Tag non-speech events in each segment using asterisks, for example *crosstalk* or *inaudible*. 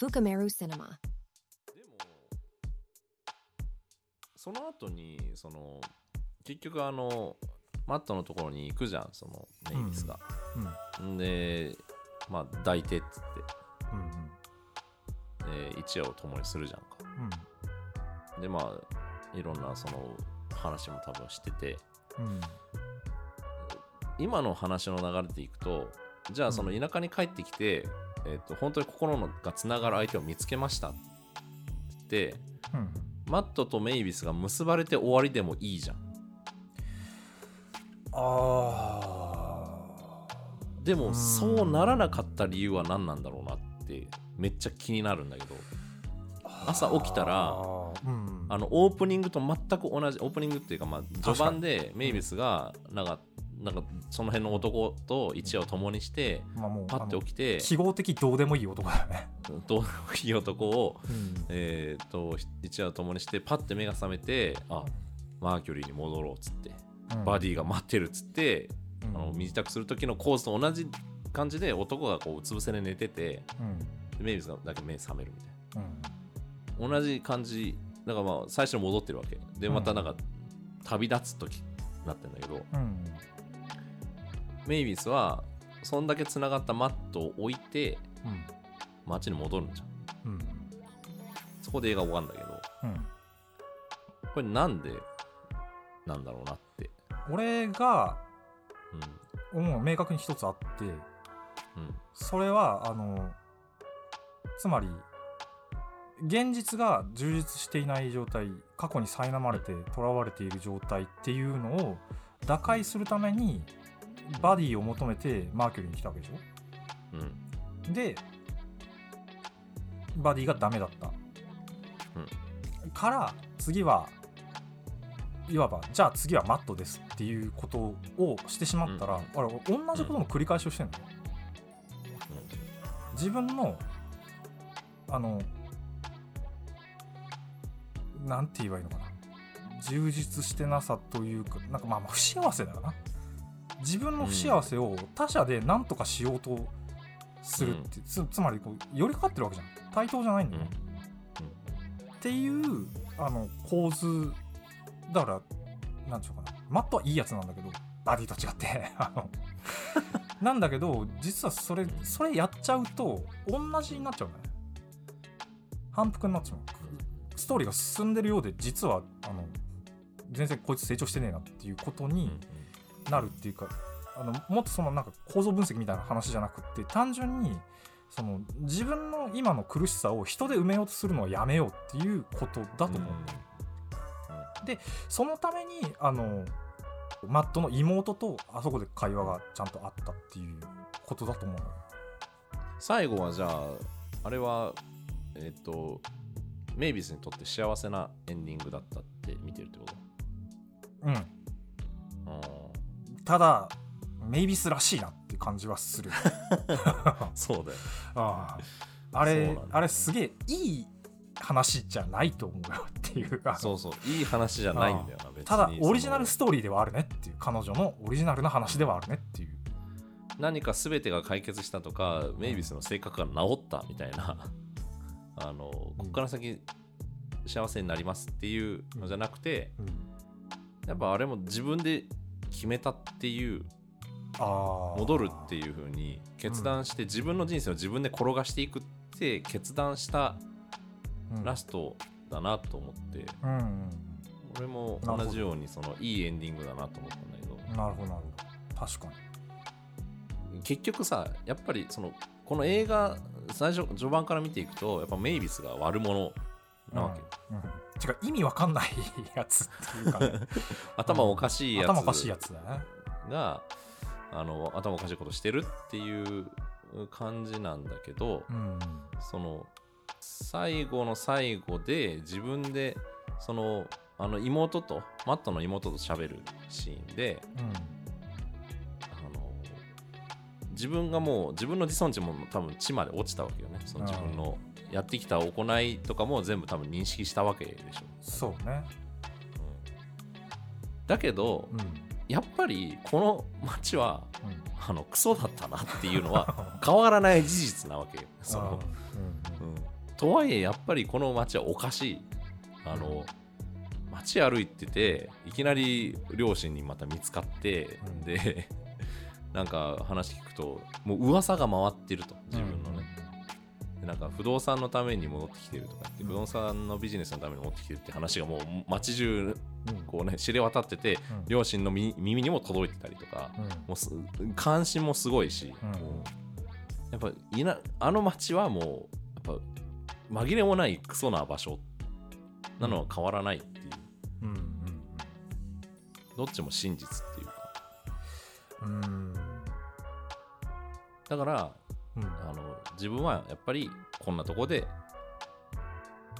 Fukameru Cinema. でもその後にその結局あのマットのところに行くじゃんそのメイビスが、うんん、でまあ抱いてっつって。うんで一夜を共にするじゃんか。うん。でまあいろんなその話も多分してて。うん。今の話の流れでいくとじゃあその田舎に帰ってきて、えー、と本当に心のがつながる相手を見つけましたって。うん。マットとメイビスが結ばれて終わりでもいいじゃん。あでもうん。そうならなかった理由は何なんだろうなってめっちゃ気になるんだけど。あ朝起きたらうんあのオープニングと全く同じオープニングっていうかまあ序盤でメイビスがなんかなんかその辺の男と一夜を共にしてまあもうパッて起きて記号的どうでもいい男だよね。*laughs* どうでもいい男をうん。えー、と一夜を共にしてパッて目が覚めてあマーキュリーに戻ろうっつってバディが待ってるっつって、うん。あの身支度する時の構図と同じ感じで男がこううつ伏せで寝ててうん。でメイビスがだけ目覚めるみたいうん。な同じ感じだからまあ最初に戻ってるわけ。でまたなんか旅立つ時になってんだけど、うんメイビスはそんだけつながったマットを置いてうん。街に戻るんじゃん。うん。そこで映画終わるんだけどうん。これなんでなんだろうなって。俺がうん。思う明確に一つあってうん。それはあのつまり現実が充実していない状態過去に苛まれて囚われている状態っていうのを打開するためにバディを求めてマーキュリーに来たわけでしうん。ょでバディがダメだった、から次はいわばじゃあ次はマットですっていうことをしてしまったら、うん。あれ同じことの繰り返しをしてるの、自分のあのなんて言えばいいのかな。充実してなさというかなんかまあまあ不幸せだよな自分の不幸せを他者で何とかしようとするって、つつまりこう寄りかかってるわけじゃん。対等じゃないん。だよね、っていうあの構図だからなんていうのかな。マットはいいやつなんだけどバディと違って。*laughs* あのなんだけど実はそれそれやっちゃうと同じになっちゃうんだね。反復になっちゃうストーリーが進んでるようで実はあの全然こいつ成長してねえなっていうことうんになるっていうか、あのもっとそのなんか構造分析みたいな話じゃなくって単純にその自分の今の苦しさを人で埋めようとするのはやめようっていうことだと思う、そのためにあのマットの妹とあそこで会話がちゃんとあったっていうことだと思う。最後はじゃああれはえっ、とメイビスにとって幸せなエンディングだったって見てるってこと？うん。あただメイビスらしいなって感じはする。ー *laughs* そうだよ。ああ。れね。あれすげえいい話じゃないと思うよっていう。そうそう。いい話じゃないんだよな別に。ただオリジナルそストーリーではあるねっていう。彼女のオリジナルな話ではあるねっていう。の何か全てが解決したとかメイビスの性格が治ったみたいな。あのここから先幸せになりますっていうのじゃなくてやっぱあれも自分で決めたっていう戻るっていう風に決断して自分の人生を自分で転がしていくって決断したうん。ラストだなと思って俺も同じようにそのいいエンディングだなと思ったんだけどうんなるほどなるほど。確かに。結局さやっぱりそのこの映画最初序盤から見ていくとやっぱメイビスが悪者なわけ。よ、うんうんてか意味わかんないやつっていうかね。*laughs* 頭おかしいやつ頭おかしいやつだね。があの頭おかしいことしてるっていう感じなんだけど、うん。その最後の最後で自分でそのあの妹とマットの妹と喋るシーンであの自分がもう自分の自尊心も多分地まで落ちたわけよね。その自分のやってきた行いとかも全部多分認識したわけでしょ、そうね。だけどうん。やっぱりこの街はうん。あのクソだったなっていうのは *laughs* 変わらない事実なわけよ。その、うんうん。うん。とはいえやっぱりこの街はおかしい。あの、街歩いてていきなり両親にまた見つかって、うん。でなんか話聞くともう噂が回ってると自分のね、でなんか不動産のために戻ってきてるとか言って、うん。不動産のビジネスのために戻ってきてるって話がもう街中うん。こうね知れ渡っててうん。両親の耳耳にも届いてたりとか、うん。もうす関心もすごいし、やっぱいなあの街はもうやっぱ紛れもないクソな場所なのは変わらないっていう、うん。うん。どっちも真実っていうか。うんうんだからうん。あの自分はやっぱりこんなとこで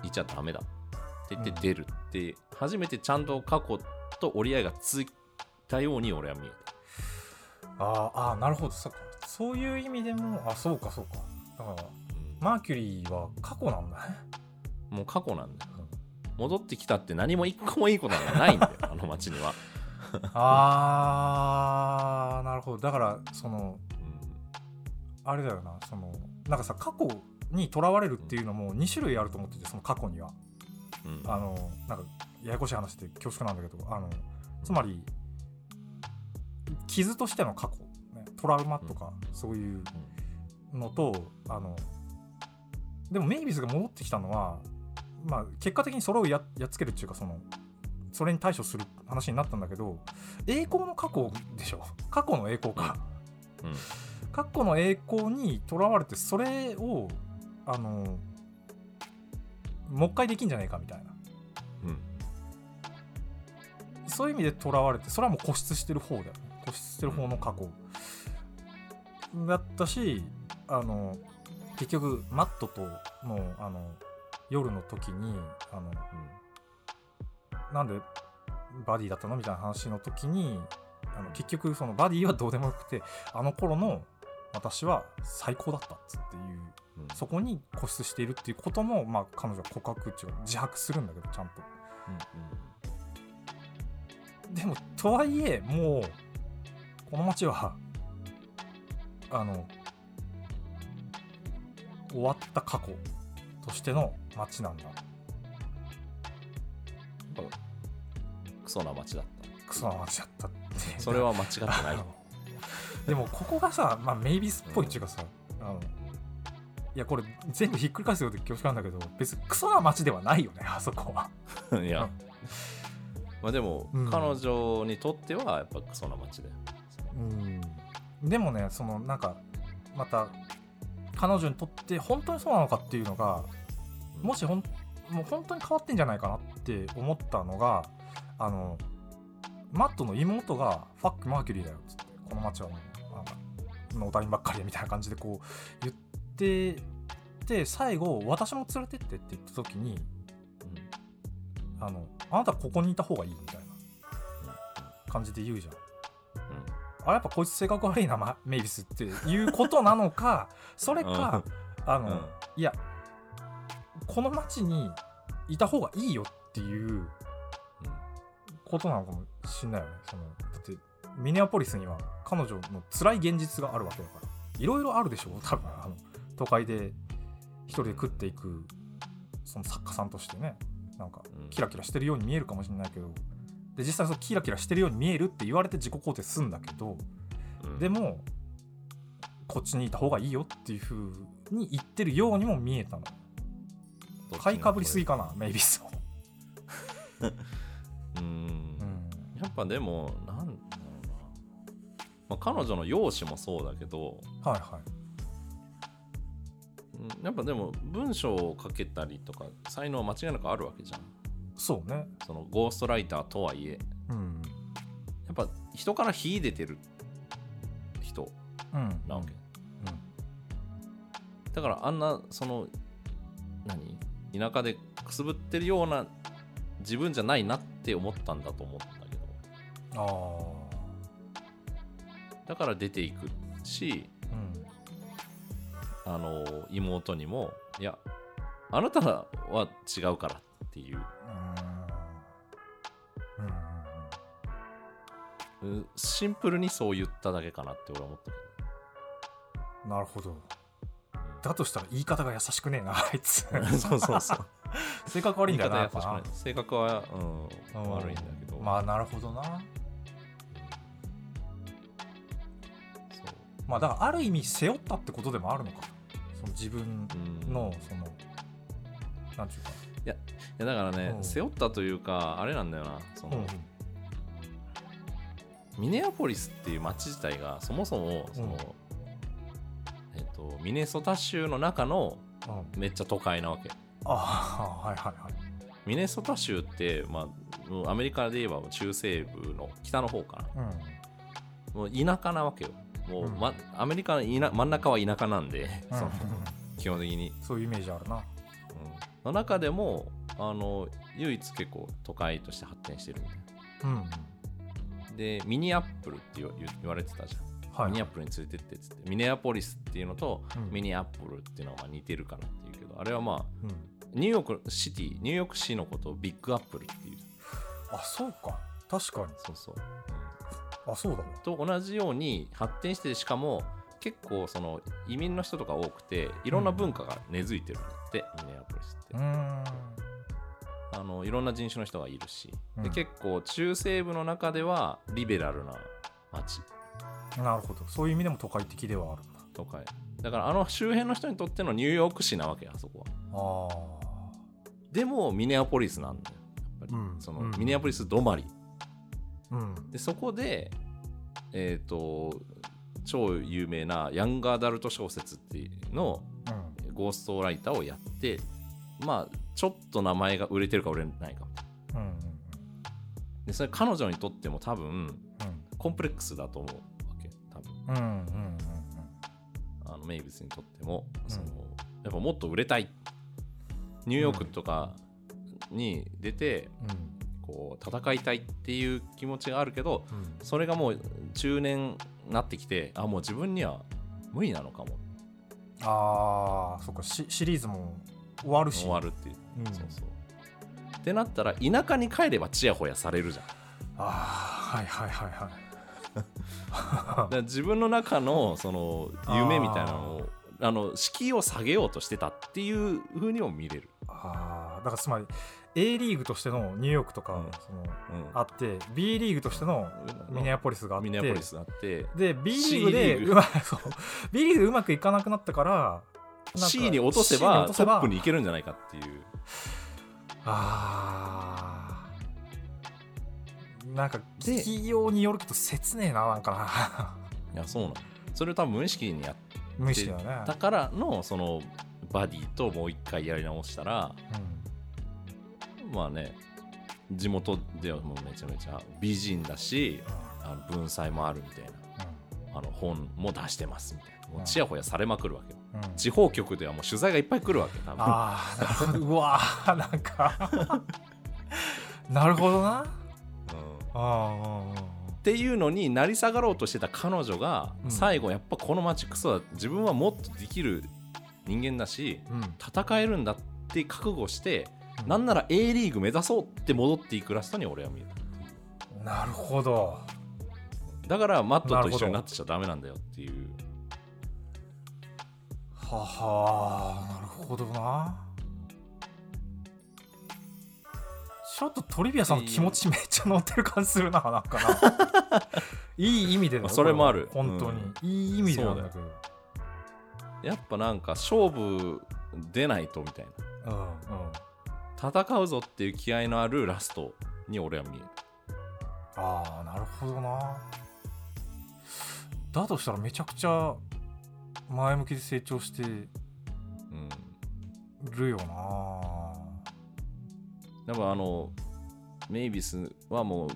いちゃダメだって言って出るって、初めてちゃんと過去と折り合いがついたように俺は見えあーあーなるほど。そそういう意味でもあそうかそうか。だからた、マーキュリーは過去なんだね。もう過去なんだよ。戻ってきたって何も一個もいいことなんかないんだよ *laughs* あの街には、あーなるほど。だからそのうんあれだよなそのなんかさ過去にとらわれるっていうのも2種類あると思っててその過去には。うん。あのなんかややこしい話で恐縮なんだけどあのつまり傷としての過去、ね、トラウマとかそういうのとあのでもメイビスが戻ってきたのは、まあ、結果的にそれをややっつけるっていうかそのそれに対処する話になったんだけど栄光の過去でしょ？過去の栄光か、うん過去の栄光にとらわれてそれをあのもう一回できんじゃないかみたいな。うん。そういう意味でとらわれてそれはもう固執してる方だよね。固執してる方の過去。だったしあの結局マットとのあの夜の時にあのなんでバディだったの？みたいな話の時にあの結局そのバディはどうでもよくてあの頃の私は最高だったっつっていううん。そこに固執しているっていうことも、まあ、彼女は告白っていうか自白するんだけどちゃんと。でもとはいえもうこの街はあの終わった過去としての街なんだ。うんクソな街だっクソな街だったって。たそれは間違ってないでもここがさ、まあ、メイビスっぽいっていうかさ、あのいやこれ全部ひっくり返すようで恐縮なんだけど別にクソな街ではないよね *laughs* あそこは。*laughs* いや。まあでも、うん。彼女にとってはやっぱクソな街だよ。うん。でもねそのなんかまた彼女にとって本当にそうなのかっていうのがもしほんもう本当に変わってんじゃないかなって思ったのがあのマットの妹が「ファックマーキュリーだよ」っつってこの街はもうなんかノータインばっかりでみたいな感じでこう言ってで最後「私も連れてって」って言った時にあの「あなたここにいた方がいい」みたいな感じで言うじゃん。あやっぱこいつ性格悪いな、ま、メイビスっていうことなのか *laughs* それか、あの、うん。いやこの町にいた方がいいよっていうことなのかもしんないよね。そのだってミネアポリスには彼女の辛い現実があるわけだから。いろいろあるでしょ多分あの都会で一人で食っていくその作家さんとしてね。なんかうん。キラキラしてるように見えるかもしれないけど。で実際そうキラキラしてるように見えるって言われて自己肯定すんだけど。うん。でもこっちにいた方がいいよっていう風に言ってるようにも見えたの買いかぶりすぎかなメイビスを、*laughs* うん。うん。やっぱでもまあ、彼女の容姿もそうだけどはいはい。うんやっぱでも文章を書けたりとか才能は間違いなくあるわけじゃん。そうね。そのゴーストライターとはいえ。うん。やっぱ人から秀でてる人うん。なわけ、うだからあんなその何？田舎でくすぶってるような自分じゃないなって思ったんだと思うんだけど。んあだから出ていくしあうん。あの妹にもいやあなたは違うからっていう。うん。うシンプルにそう言っただけかなって俺は思ったけうんなるほど。だとしたら言い方が優しくねえな *laughs* あいつ。*laughs* そうそうそう。*laughs* 性格悪いんだよな。性格は、うん、うん悪いんだけど、まあなるほどなまあだからある意味背負ったってことでもあるのか。その自分うん。のそのなんていうか。いやだからね、うん。背負ったというかあれなんだよなその、うんミネアポリスっていう街自体がそもそもその、うんえっとミネソタ州の中のうん。めっちゃ都会なわけ。ああはいはいはい。ミネソタ州って、まあ、アメリカで言えば中西部の北の方かな。うん。もう田舎なわけよもう、うん。ま、アメリカの田真ん中は田舎なんで、うん。基本的に、そういうイメージあるな。うん。の中でもあの唯一結構都会として発展してるみたいうんなでミニアップルって言われてたじゃん、はいミニアップルに連れてって。っつってミネアポリスっていうのと、うん。ミニアップルっていうのはまあ似てるからっていうけどあれはまあうん。ニューヨークシティニューヨーク市のことをビッグアップルっていう。あそうか。確かに。そうそう、あそうだわと同じように発展してしかも結構その移民の人とか多くていろんな文化が根付いてるんだって、ミネアポリスって、あのいろんな人種の人がいるし、うん。で結構中西部の中ではリベラルな街。なるほど。そういう意味でも都会的ではあるんだ。とかだからあの周辺の人にとってのニューヨーク市なわけあそこは。あでもミネアポリスなんだよ。やっぱり、うん。そのうん。ミネアポリス止まり。あうん。でそこでえっ、と超有名なヤングアダルト小説っていうのをうん。ゴーストライターをやってまあちょっと名前が売れてるか売れないかうんうんでそれ彼女にとっても多分うん。コンプレックスだと思うわけ多分。うんうんうんあのメイビスにとっても、うん。そのやっぱもっと売れたい。ニューヨークとかに出て、うんこう戦いたいっていう気持ちがあるけどうん。それがもう中年になってきてあもう自分には無理なのかも。ああそっかシシリーズも終わるし。終わるっていう、うん。そうそう。ってなったら田舎に帰ればちやほやされるじゃん。だああはいはいはいはい。*laughs* 自分の中のその夢みたいなのをあの敷居を下げようとしてたっていう風にも見れる、ああだからつまり A リーグとしてのニューヨークとか、うん。そのうん。あって B リーグとしてのミネアポリスがあってミネアポリスがあってで B リーグでうまそう。B リーグでうまくいかなくなったから C に落とせばトップに行けるんじゃないかっていう。あー。なんかで企業によるけど切ねえななんかいやそうなの。それを多分無意識にやっな無意識だよねたからのそのバディともう一回やり直したらまあね地元ではもうめちゃめちゃ美人だしあの文才もあるみたいなあの本も出してますみたいな。もうちやほやされまくるわけよ。うん。うん地方局ではもう取材がいっぱい来るわけ多分。ああうわーなんか。なるほどな。うん。ああっていうのに成り下がろうとしてた彼女がうん。最後やっぱこの街クソだ自分はもっとできる人間だしうん。戦えるんだって覚悟してうんなんなら A リーグ目指そうって戻っていくラストに俺は見る。なるほど。だからマットと一緒になってちゃダメなんだよっていう。ははなるほどな。ちょっとトリビアさんの気持ちめっちゃ乗ってる感じするななんかな。*laughs* いい意味でそれもある。本当に、いい意味でなんだけどやっぱなんか勝負出ないとみたいな。うんうん戦うぞっていう気合のあるラストに俺は見える。ああなるほどな。だとしたらめちゃくちゃ前向きで成長してうんるよな。でもあのメイビスはもう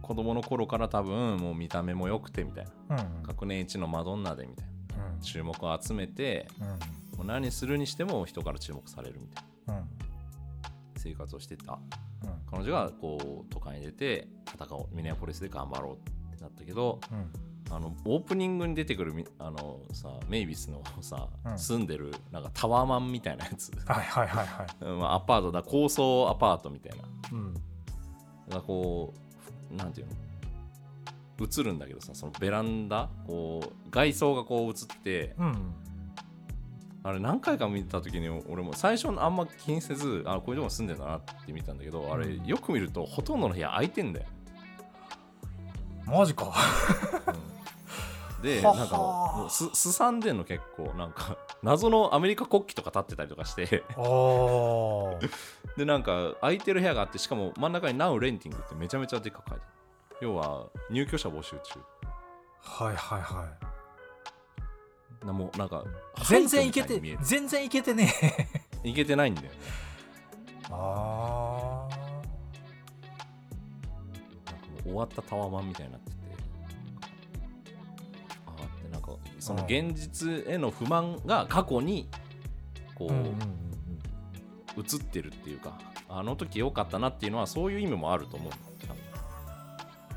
子供の頃から多分もう見た目も良くてみたいな。うん。学年一のマドンナでみたいな。うん。注目を集めてうん。もう何するにしても人から注目されるみたいな。うん生活をしてた。うん。彼女がこう都会に出て戦おうミネアポリスで頑張ろうってなったけどうん。あのオープニングに出てくるみあのさメイビスの *laughs* さ、うん。住んでるなんかタワーマンみたいなやつ、はいはいはいはい。*laughs* うんまあ、アパートだ高層アパートみたいな。うん。がこうなんていうの？映るんだけどさそのベランダこう外装がこう映ってうんあれ何回か見た時に俺も最初あんま気にせずあこういうとこ住んでんだなって見たんだけどあれうんよく見るとほとんどの部屋空いてんだよ、マジか。うん。でなんかもうすすさんでんの結構なんか *laughs* 謎のアメリカ国旗とか立ってたりとかして。でなんか空いてる部屋があってしかも真ん中に Now Renting ってめちゃめちゃでっかく書いてある。要は入居者募集中。はいはいはい。なもうなんか全然いけて全然いけてね。*laughs* いけてないんだよね。あなんかもう終わったタワマンみたいになってて。あーってなんかその現実への不満が過去にこう、映ってるっていうかあの時良かったなっていうのはそういう意味もあると思う。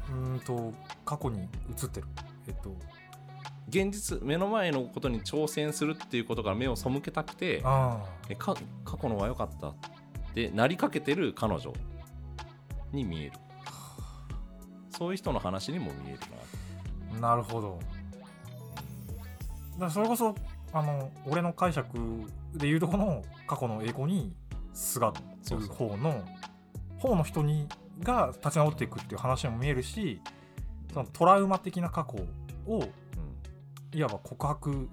うんと過去に映ってる。えっと現実目の前のことに挑戦するっていうことから目を背けたくて過去のは良かったってなりかけてる彼女に見える。そういう人の話にも見えるな。あなるほど。だそれこそあの俺の解釈でいうとこの過去の栄光にすがる。そうそう。方の方の人にが立ち直っていくっていう話にも見えるしそのトラウマ的な過去をうんいわば告白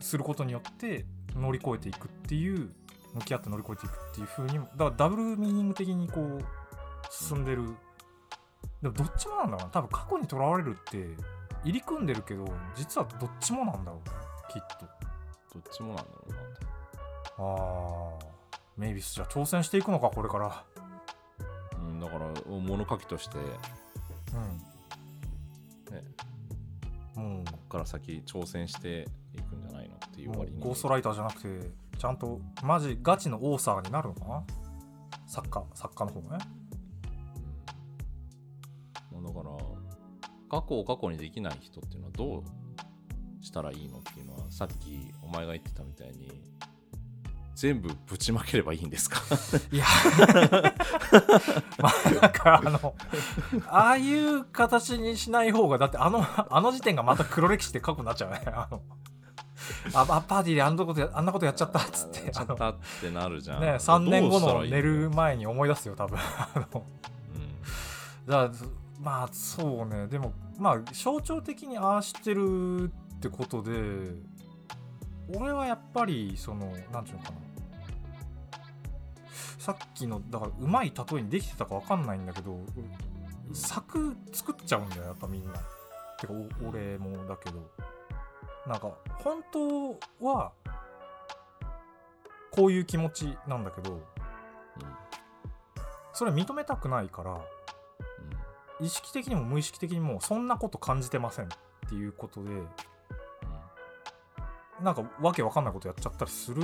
することによって乗り越えていくっていう向き合って乗り越えていくっていう風にもだからダブルミーニング的にこう進んでる、でもどっちもなんだろうな。多分過去にとらわれるって入り組んでるけど実はどっちもなんだろうねきっと。どっちもなんだろうなあー。メイビスじゃあ挑戦していくのかこれから。うん、だから物書きとして、ね、うんから先挑戦していくんじゃないのっていう割に。ゴーストライターじゃなくてちゃんとマジガチのオーサーになるのかな？作家作家の方がね。うん。まあだから過去を過去にできない人っていうのはどうしたらいいのっていうのはさっきお前が言ってたみたいに全部ぶちまければいいんですか？いや。まあなんかあのああいう形にしない方がだってあのあの時点がまた黒歴史って過去になっちゃうね。あのああパーティーであんなことやあんなことやっちゃったっつってったってなるじゃん。ね3年後の寝る前に思い出すよ多分。あのうん。だまあそうね。でもまあ象徴的にああしてるってことで俺はやっぱりそのなんていうのかなさっきのだからうまい例えにできてたか分かんないんだけど作作っちゃうんだよやっぱみんな。てかお俺もだけど。なんか本当はこういう気持ちなんだけどうん。それ認めたくないから意識的にも無意識的にもそんなこと感じてませんっていうことでなんかわけわかんないことやっちゃったりする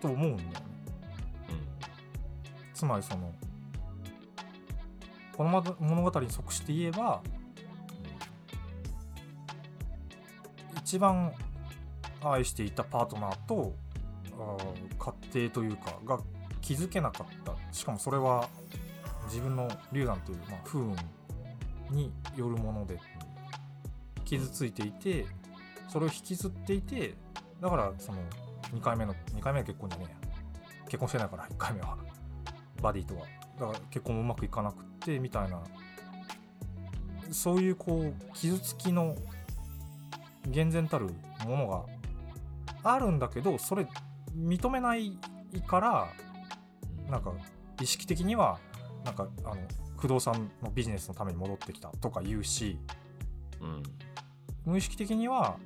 と思うんだよねつまりそのこの物語に即して言えば一番愛していたパートナーとー家庭というかが気づけなかった。しかもそれは自分の流産という、まあ、不運によるもので傷ついていてそれを引きずっていてだからその2回目の2回目の結婚じゃねえや。結婚してないから1回目は。バディとは。だから結婚もうまくいかなくってみたいな。そういうこう傷つきの厳然たるものがあるんだけどそれ認めないからなんか意識的にはなんかあの不動産のビジネスのために戻ってきたとか言うし。うん。無意識的には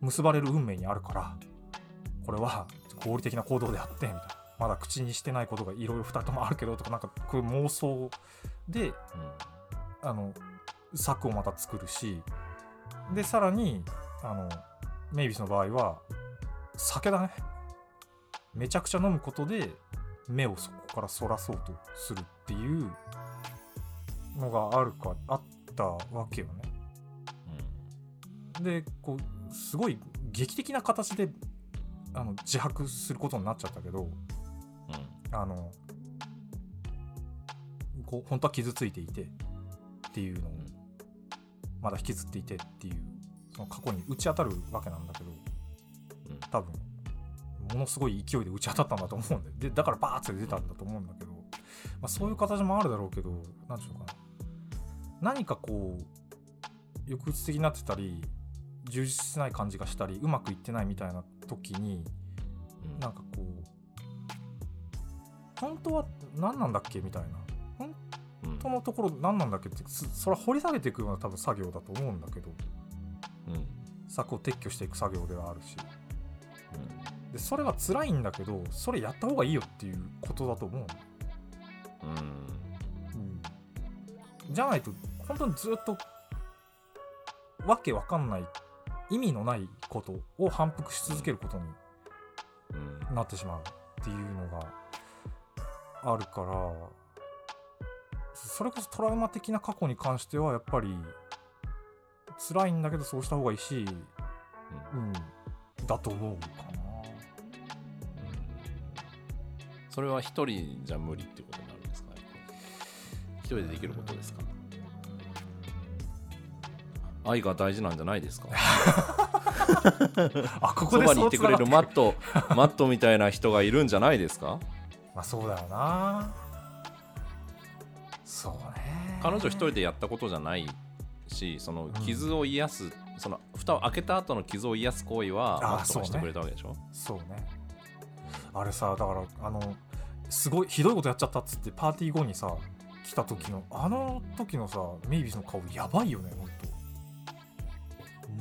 結ばれる運命にあるからこれは合理的な行動であってみたいなまだ口にしてないことがいろいろ2人ともあるけどとかなんかこういう妄想であの策をまた作るしでさらにあのメイビスの場合は酒だね。めちゃくちゃ飲むことで目をそこからそらそうとするっていうのがあるかあったわけよね。うんでこうすごい劇的な形であの自白することになっちゃったけどあのこう本当は傷ついていてっていうのをまだ引きずっていてっていうその過去に打ち当たるわけなんだけど多分ものすごい勢いで打ち当たったんだと思うんででだからバーッて出たんだと思うんだけど、まあ、そういう形もあるだろうけど何ていうのかな。何かこう抑うつ的になってたり充実しない感じがしたりうまくいってないみたいな時にうん。なんかこう本当は何なんだっけみたいな。本うん。当のところ何なんだっけってすそれは掘り下げていくような多分作業だと思うんだけど。うん。策を撤去していく作業ではあるし。うん。でそれは辛いんだけどそれやった方がいいよっていうことだと思う。の、うん。じゃないと本当にずっとわけわかんない意味のないことを反復し続けることにうん。なってしまうっていうのがあるからそれこそトラウマ的な過去に関してはやっぱり辛いんだけどそうした方がいいし、うん、だと思うかな。それは一人じゃ無理ってことになるんですか？一人でできることですか？愛が大事なんじゃないですか？*laughs* あここそでばにいてくれるマッットマットみたいな人がいるんじゃないですか？まあそうだよな。そうね。彼女一人でやったことじゃないしそのん。傷を癒す、その蓋を開けた後の傷を癒す行為はマットがしてくれたわけでしょ？そうね。あれさだからあのすごいひどいことやっちゃったっつってパーティー後にさ来た時のあの時のさメイビーズの顔やばいよねほ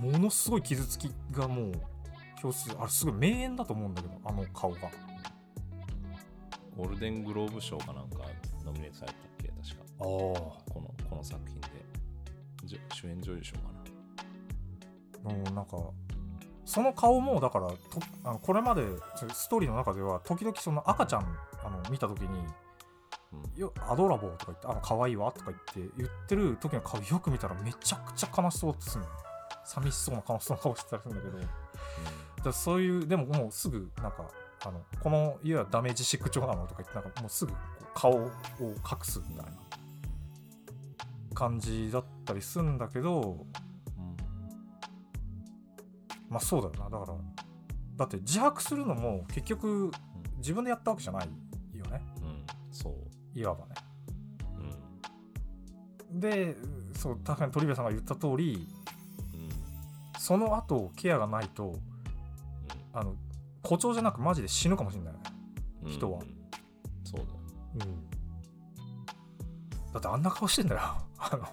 んと。ものすごい傷つきがもう表すあれすごい名演だと思うんだけどあの顔がゴールデングローブ賞かなんかノミネートされたっけ確か。ああ。このこの作品で。主演女優賞かな。もうなんかその顔もだからとあのこれまでストーリーの中では時々その赤ちゃんあの見た時にうん。よアドラボーとか言って、あの可愛いわとか言って言ってる時の顔よく見たらめちゃくちゃ悲しそうってするの。寂しそうな悲しそうな顔してたりするんだけど、だからそういう、でももうすぐ、なんか、あのこの家はダメージシック調なのとか言って、なんかもうすぐ顔を隠すみたいな。感じだったりするんだけど、うん。まあそうだよな。だから、だって自白するのも結局自分でやったわけじゃないよね。うん。そう。いわばね。うん。で、そう、確かに鳥部さんが言った通り、うん。その後ケアがないとあの誇張じゃなくマジで死ぬかもしれないうん。人は。うんそうだよ。だってあんな顔してんだよ。*laughs* あの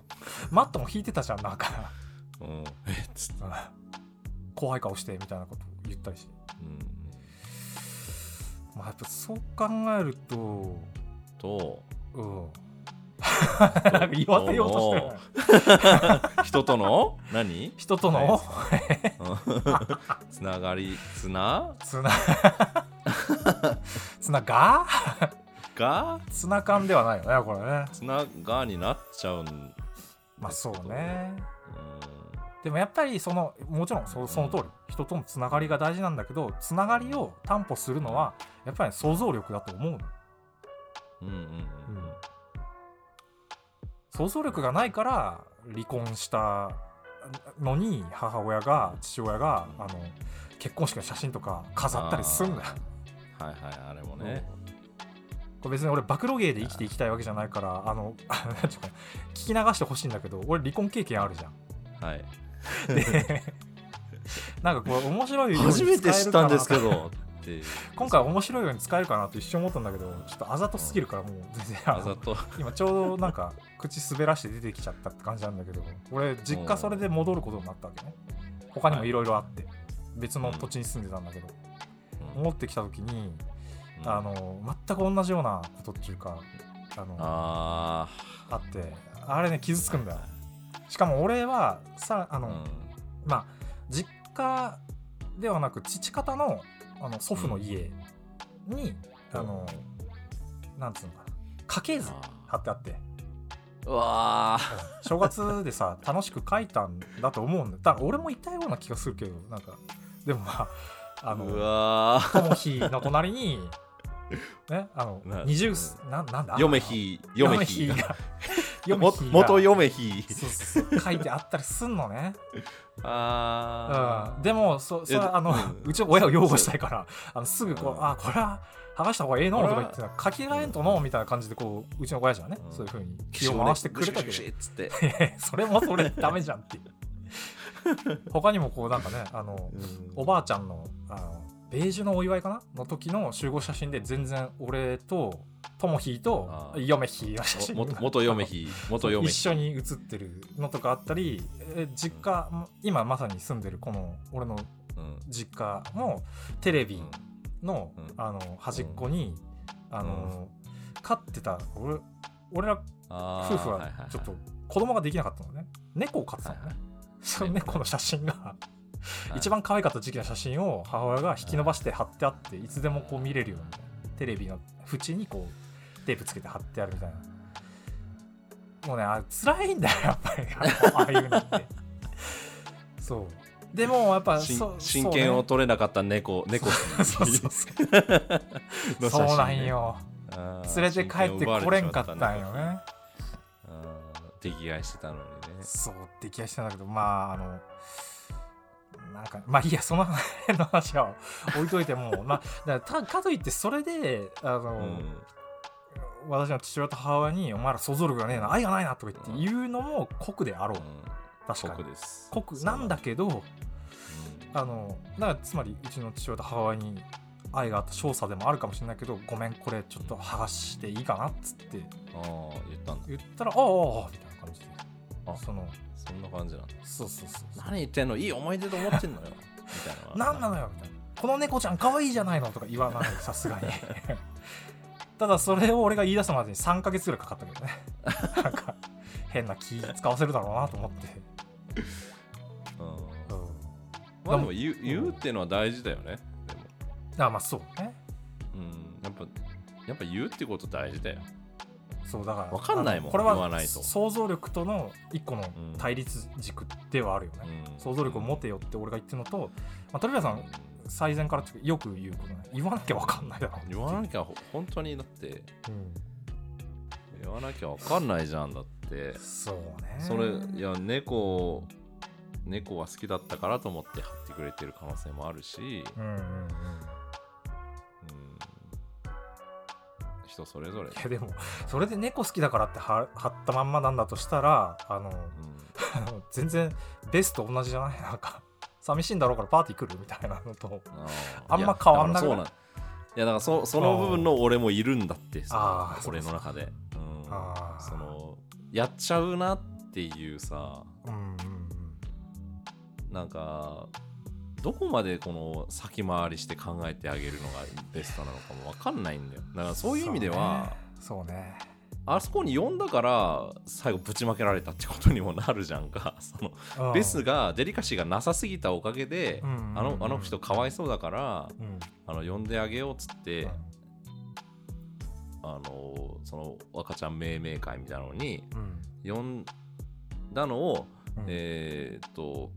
マットも引いてたじゃんなんか。うん。えっつっ怖い顔してみたいなこと言ったりして。うん。まあやっぱそう考えるととうんなんか言わせようとしてる。*laughs* 人との？何？人との、*laughs* つながり？つな？つな *laughs* つなが？が？ツナ缶ではないよねこれね。つながになっちゃうんまあそうね。うでもやっぱりそのもちろんそその通り。人とのつながりが大事なんだけどつながりを担保するのはやっぱり想像力だと思うの。んうんうん。うん想像力がないから離婚したのに母親が父親があの結婚式の写真とか飾ったりすんだよ。はいはいあれもね。これ別に俺暴露芸で生きていきたいわけじゃないからあのうか *laughs* 聞き流してほしいんだけど俺離婚経験あるじゃん。はい。でなんかこれ面白い初めて知ったんですけ使今回面白いように使えるかなと一瞬思ったんだけどちょっとあざとすぎるからもう全然あざと。今ちょうどなんか口滑らして出てきちゃったって感じなんだけど俺実家それで戻ることになったわけね。他にもいろいろあって別の土地に住んでたんだけどうん。戻ってきた時にうん。あの全く同じようなことっていうかあのああってあれね傷つくんだよ。しかも俺はさあの、ーうん。まあ実家ではなく父方のあの祖父の家に、うん。あのなんつうのかな。家系図貼ってあって。うわ正月でさ *laughs* 楽しく書いたんだと思うんだ。だから俺もいたような気がするけどなんか。でもまああの友妃の隣にねあのな二十すななんだ？嫁ひ嫁嫁ひ *laughs* 嫁ひが。元嫁ひ。書いてあったりすんのね、あうん、でもそそれあの、ううんちの親を擁護したいからあのすぐこう、うん。あこれは剥がした方がええの？とか言って書き換えんとの？みたいな感じでこううちの親父はね、うん。そういうふうにー気を回してくれたけど。ぐしぐしぐしっつって。*laughs* それもそれダメじゃんっていう。他にもこうなんかねあのおばあちゃんのあのベージュのお祝いかな？の時の集合写真で全然俺とともひと嫁ひの写真。お元元嫁ひ元嫁ひ一緒に写ってるのとかあったりえ実家今まさに住んでるこの俺のうん。実家のテレビの,、うん。あの端っこに、あの飼ってた俺俺ら夫婦はちょっと子供ができなかったのね。猫を飼ってたのね、はいその猫の写真が。はい一番可愛かった時期の写真を母親が引き伸ばして貼ってあっていつでもこう見れるようにテレビの縁にこうテープつけて貼ってあるみたいな。もうねあ辛いんだよやっぱり。*laughs* ああいうのって。そう。でもやっぱ真剣を取れなかった猫猫。そうそうそうそうなんよ。*laughs* 連れて帰ってこれんかったんよね。溺愛してたのにね。そう出来合いしてたんだけどまああのなんかまあいいやその辺の話は置いといてもまあだかかといってそれであの、うん。私の父親と母親に「お前ら想像力がねえな愛がないな」とか言って言うのも酷であろう、確かに。酷です。酷なんだけどうん。あのだからつまりうちの父親と母親に愛があった少佐でもあるかもしれないけどごめんこれちょっと剥がしていいかなっつってああ言ったんだ。言ったら「ああああ」みたいな感じで。あ。そのそんな感じなんだ。そうそうそうそう。何言ってんの？いい思い出と思ってんのよ。みたいな何なのよみたいな。この猫ちゃん可愛いじゃないのとか言わない。*laughs* さすがに。ただそれを俺が言い出すまでに3ヶ月ぐらいかかったけどね。*laughs* なんか変な気使わせるだろうなと思って、うん。うん、まあでも言う言うっていうのは大事だよね。でも。あまあそうね。うん。やっぱやっぱ言うってこと大事だよそうだからわかんないもんこれは言わないと。想像力との一個のうん。対立軸ではあるよね、うん。想像力を持てよって俺が言ってるのと、まあ、鳥谷さん最前からよく言うことね。言わなきゃわかんないだろう言わなきゃほ本当にだってうん。言わなきゃわかんないじゃんだって。そうね。それいや猫猫が好きだったからと思って貼ってくれてる可能性もあるし、うんうんうん人それぞれ、いやでもそれで猫好きだからって貼貼ったまんまなんだとしたらあのうん。*laughs* 全然ベースと同じじゃない？なんか寂しいんだろうからパーティー来るみたいなのとあんま変わんなくない？いやだからそうなん。いやだからそその部分の俺もいるんだってさ俺の中で、そのやっちゃうなっていうさ。うんうんうん。なんかどこまでこの先回りして考えてあげるのがベストなのかも分かんないんだよ。だからそういう意味ではそうね。あそこに呼んだから最後ぶちまけられたってことにもなるじゃんか。*laughs* そのベスがデリカシーがなさすぎたおかげで、うん。うんうんあのあの人かわいそうだからうん。うんあの呼んであげようっつって、うん。あのその赤ちゃん命名会みたいなのにうん。呼んだのを、うん。えーっと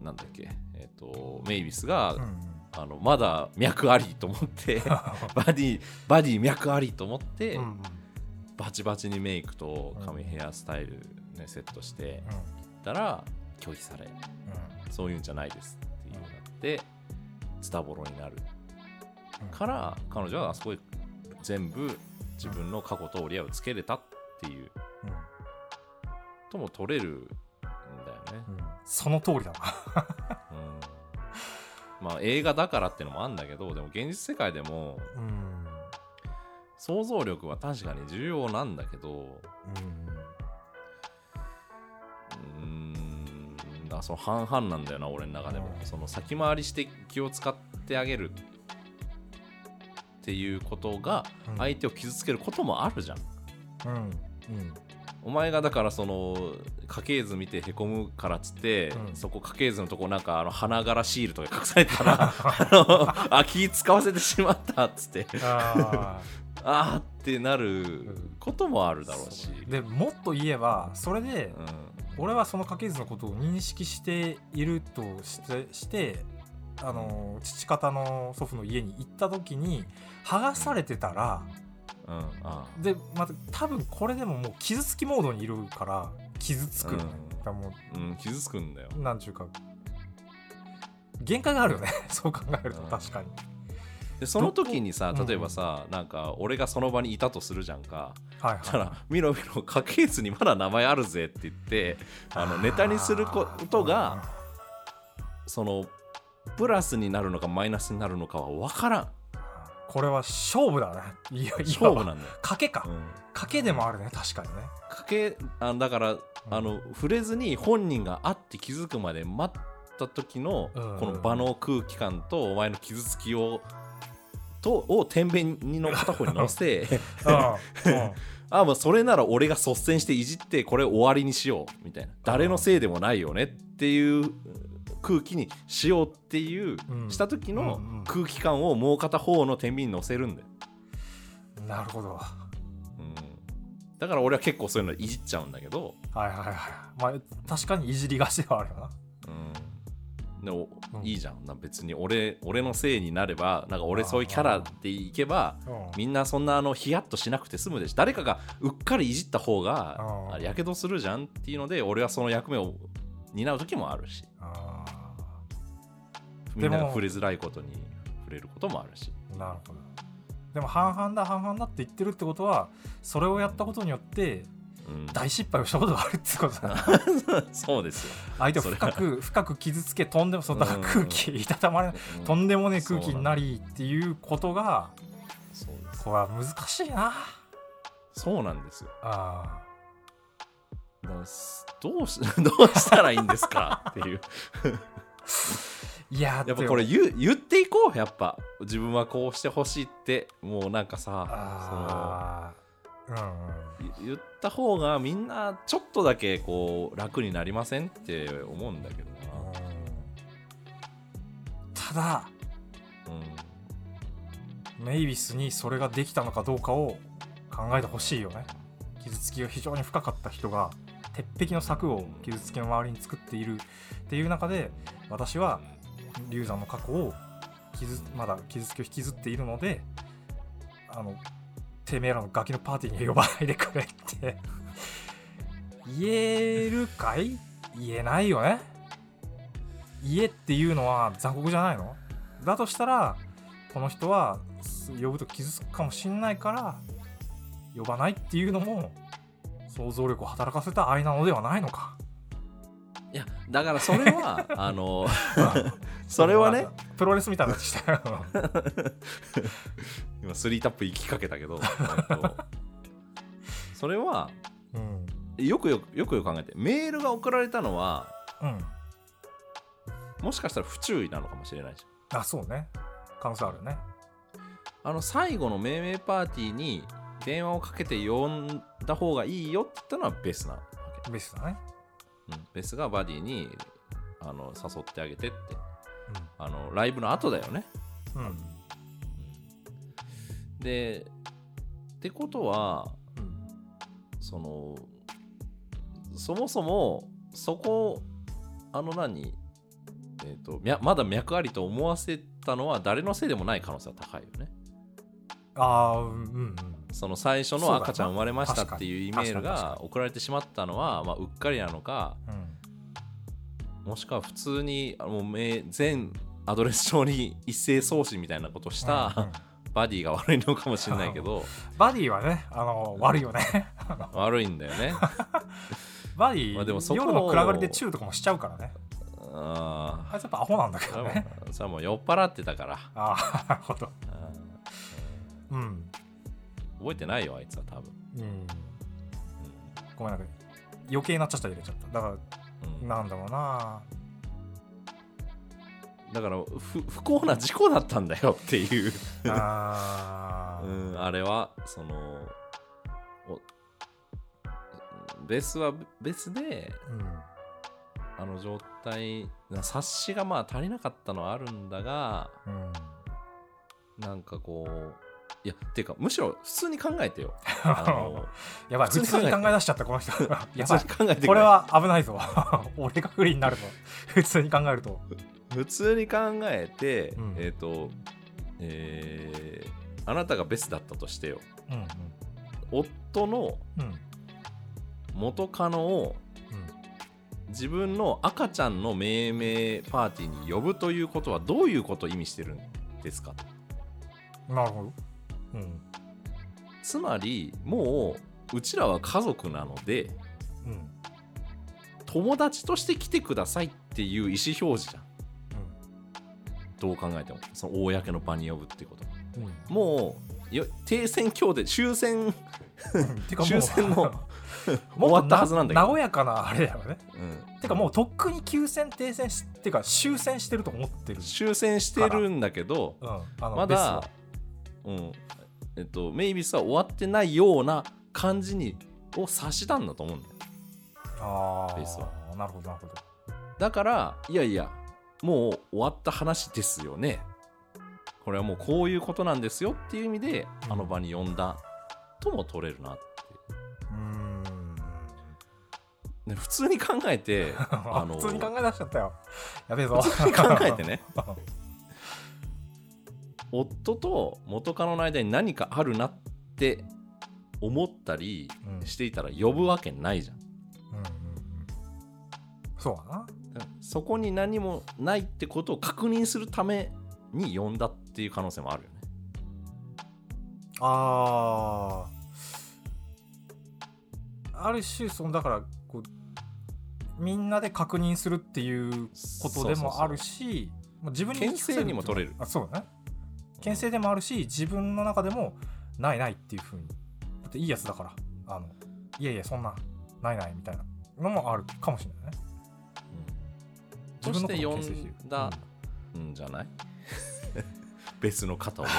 なんだっけえーっとメイビスが、うんあのまだ脈ありと思って *laughs* バディバディ脈ありと思って、うんうん。バチバチにメイクと髪うん。ヘアスタイル、ね、セットしてたら拒否されそういうんじゃないですっていうのがあってズタボロになるうん。から彼女はあそこで全部自分の過去と折り合いをつけれたっていうとも取れるその通りだな。うん、まあ映画だからってのもあるんだけどでも現実世界でもうん。想像力は確かに重要なんだけどうん。うーん。だその半々なんだよな俺の中でも。うんその先回りして気を使ってあげるっていうことがうん相手を傷つけることもあるじゃんうんうんお前がだからその家系図見てへこむからっつって、うん。そこ家系図のとこなんかあの花柄シールとか隠されてたら *laughs* あのあ気使わせてしまったっつって。あ *laughs* あーってなることもあるだろうし、ーでもっと言えばそれでうん。俺はその家系図のことを認識しているとしてしてあの父方の祖父の家に行った時に剥がされてたらうんあでまた多分これでももう傷つきモードにいるから傷つくん。だもうん傷つくんだよ。うなんちゅうか限界があるよね。*laughs* そう考えるとうん。確かに。でその時にさ例えばさ、なんか俺がその場にいたとするじゃんか。はいだからは見ろ見ろ家系図にまだ名前あるぜって言ってあのネタにすることがそのプラスになるのかマイナスになるのかは分からんこれは勝負だね。いや勝負なんだよ、賭けか。うん、賭けでもあるね確かにね。家系あだからあの触れずに本人が会って気づくまで待った時のうん。この場の空気感とお前の傷つきをとを天秤の片方に乗せ *laughs* うん。うん。*laughs* あもうそれなら俺が率先していじってこれ終わりにしようみたいな。誰のせいでもないよねっていう空気にしようっていう、うん。した時のうんうん空気感をもう片方の天秤に乗せるんだよ、なるほど。うん、だから俺は結構そういうのいじっちゃうんだけど、はいはいはい。まあ確かにいじりがちではあるよな。うん、でも、うん。いいじゃん。な別に俺俺のせいになればなんか俺そういうキャラでいけばうん。みんなそんなあのヒヤッとしなくて済むでしょ。誰かがうっかりいじった方がうんやけどするじゃんっていうので俺はその役目を担う時もあるし。あみんながでも触れづらいことに触れることもあるし。ーなるほど。でも半々だ半々だって言ってるってことはそれをやったことによってうん。大失敗をしたことがあるってことだ *laughs* そうですよ。相手を深く深く傷つけとんでもそのだから空気いたたまれないとんでもねえ空気になりっていうことがこれは難しいな。そうなんですよ。あだからすどうし *laughs* どうしたらいいんですか？っていう。ーいややっぱこれ言う言っていこうやっぱ。自分はこうしてほしいってもうなんかさあー。うんうん。言った方がみんなちょっとだけこう楽になりませんって思うんだけどな。ただうん。メイビスにそれができたのかどうかを考えてほしいよね。傷つきが非常に深かった人が鉄壁の柵を傷つきの周りに作っているっていう中で私は流産の過去を傷まだ傷つきを引きずっているのであのてめえらのガキのパーティーに呼ばないでくれって *laughs* 言えるかい？言えないよね？家っていうのは残酷じゃないの？だとしたらこの人は呼ぶと傷つくかもしんないから呼ばないっていうのも想像力を働かせた愛なのではないのか。いやだからそれは *laughs* あの *laughs* それはね。プロレスみたいなしたよ。*laughs* 今スリータップ行きかけたけどえっと。それはうん。よくよくよくよく考えてメールが送られたのはうん。もしかしたら不注意なのかもしれないじゃんあそうね。可能性あるよね。あの最後の命名パーティーに電話をかけて呼んだ方がいいよって言ったのはベスなわけ、ベストだね。うん、ベスがバディにあの誘ってあげてって。あのライブの後だよね。うん。うん。でってことはうん。そのそもそもそこあの何？えー、とみゃまだ脈ありと思わせたのは誰のせいでもない可能性は高いよね。ああうんうんうんその最初の赤ちゃん生まれましたっていうイメールが送られてしまったのは、まあ、うっかりなのかうん。もしくは普通にあもうめ全アドレス上に一斉送信みたいなことしうんたうん。バディが悪いのかもしれないけど *laughs* バディはねあの悪いよね。*laughs* 悪いんだよね。*laughs* バディ、まあでもそ夜の暗がりでチューとかもしちゃうからね。ああいつやっぱアホなんだけどね。それはもう酔っ払ってたから。ああなるほど。うん。うん覚えてないよあいつは多分。うん。ごめんなんか余計なちゃちゃ入れちゃった。だからうん。なんだろうな。だから不不幸な事故だったんだよっていう、あー。*laughs* うん、あれはそのおベースはベースでうん。あの状態察しがまあ足りなかったのはあるんだがうん。なんかこういやっていうかむしろ普通に考えてよ。*laughs* やばい普普通に考え出しちゃったこの人。やばい普通に考えてこれは危ないぞ。*laughs* 俺が不利になるぞ普通に考えると。普通に考えて、うん。えっ、とえーあなたがベスだったとしてよ。うん夫のうん。うん元カノを自分の赤ちゃんの命名パーティーに呼ぶということはどういうことを意味してるんですか？なるほどうん。つまりもううちらは家族なのでうん。友達として来てくださいっていう意思表示じゃん。どう考えても。その公の場に呼ぶっていうこと。うん。うんもうよ停戦協定終戦、終戦も *laughs* もっと終わったはずなんだけど。和やかなあれだよね。うん、てかもうとっくに休戦停戦しってか終戦してると思ってる。終戦してるんだけどうん。まだ、うんえっと、メイビスは終わってないような感じにを察したんだと思うんだよ。あベスは。あなるほどなるほど。だからいやいやもう終わった話ですよね。これはもうこういうことなんですよっていう意味でうん。あの場に呼んだとも取れるなってう。ーん。で普通に考えて *laughs* あの普通に考え出しちゃったよ。やべえぞ。普通に考えてね *laughs* 夫と元カノの間に何かあるなって思ったりうん。うんしていたら呼ぶわけないじゃん。うんうんそうだな。そこに何もないってことを確認するために呼んだっていう可能性もあるよね。ああある種そのだからこうみんなで確認するっていうことでもあるしまあ自分に牽制にも取れる。あそうだね牽制でもあるし自分の中でもないないっていうふうにだっていいやつだからあのいやいやそんなないないみたいなのもあるかもしれないね。そして呼自分のことをしてる。んだんじゃない？*laughs* 別の肩を持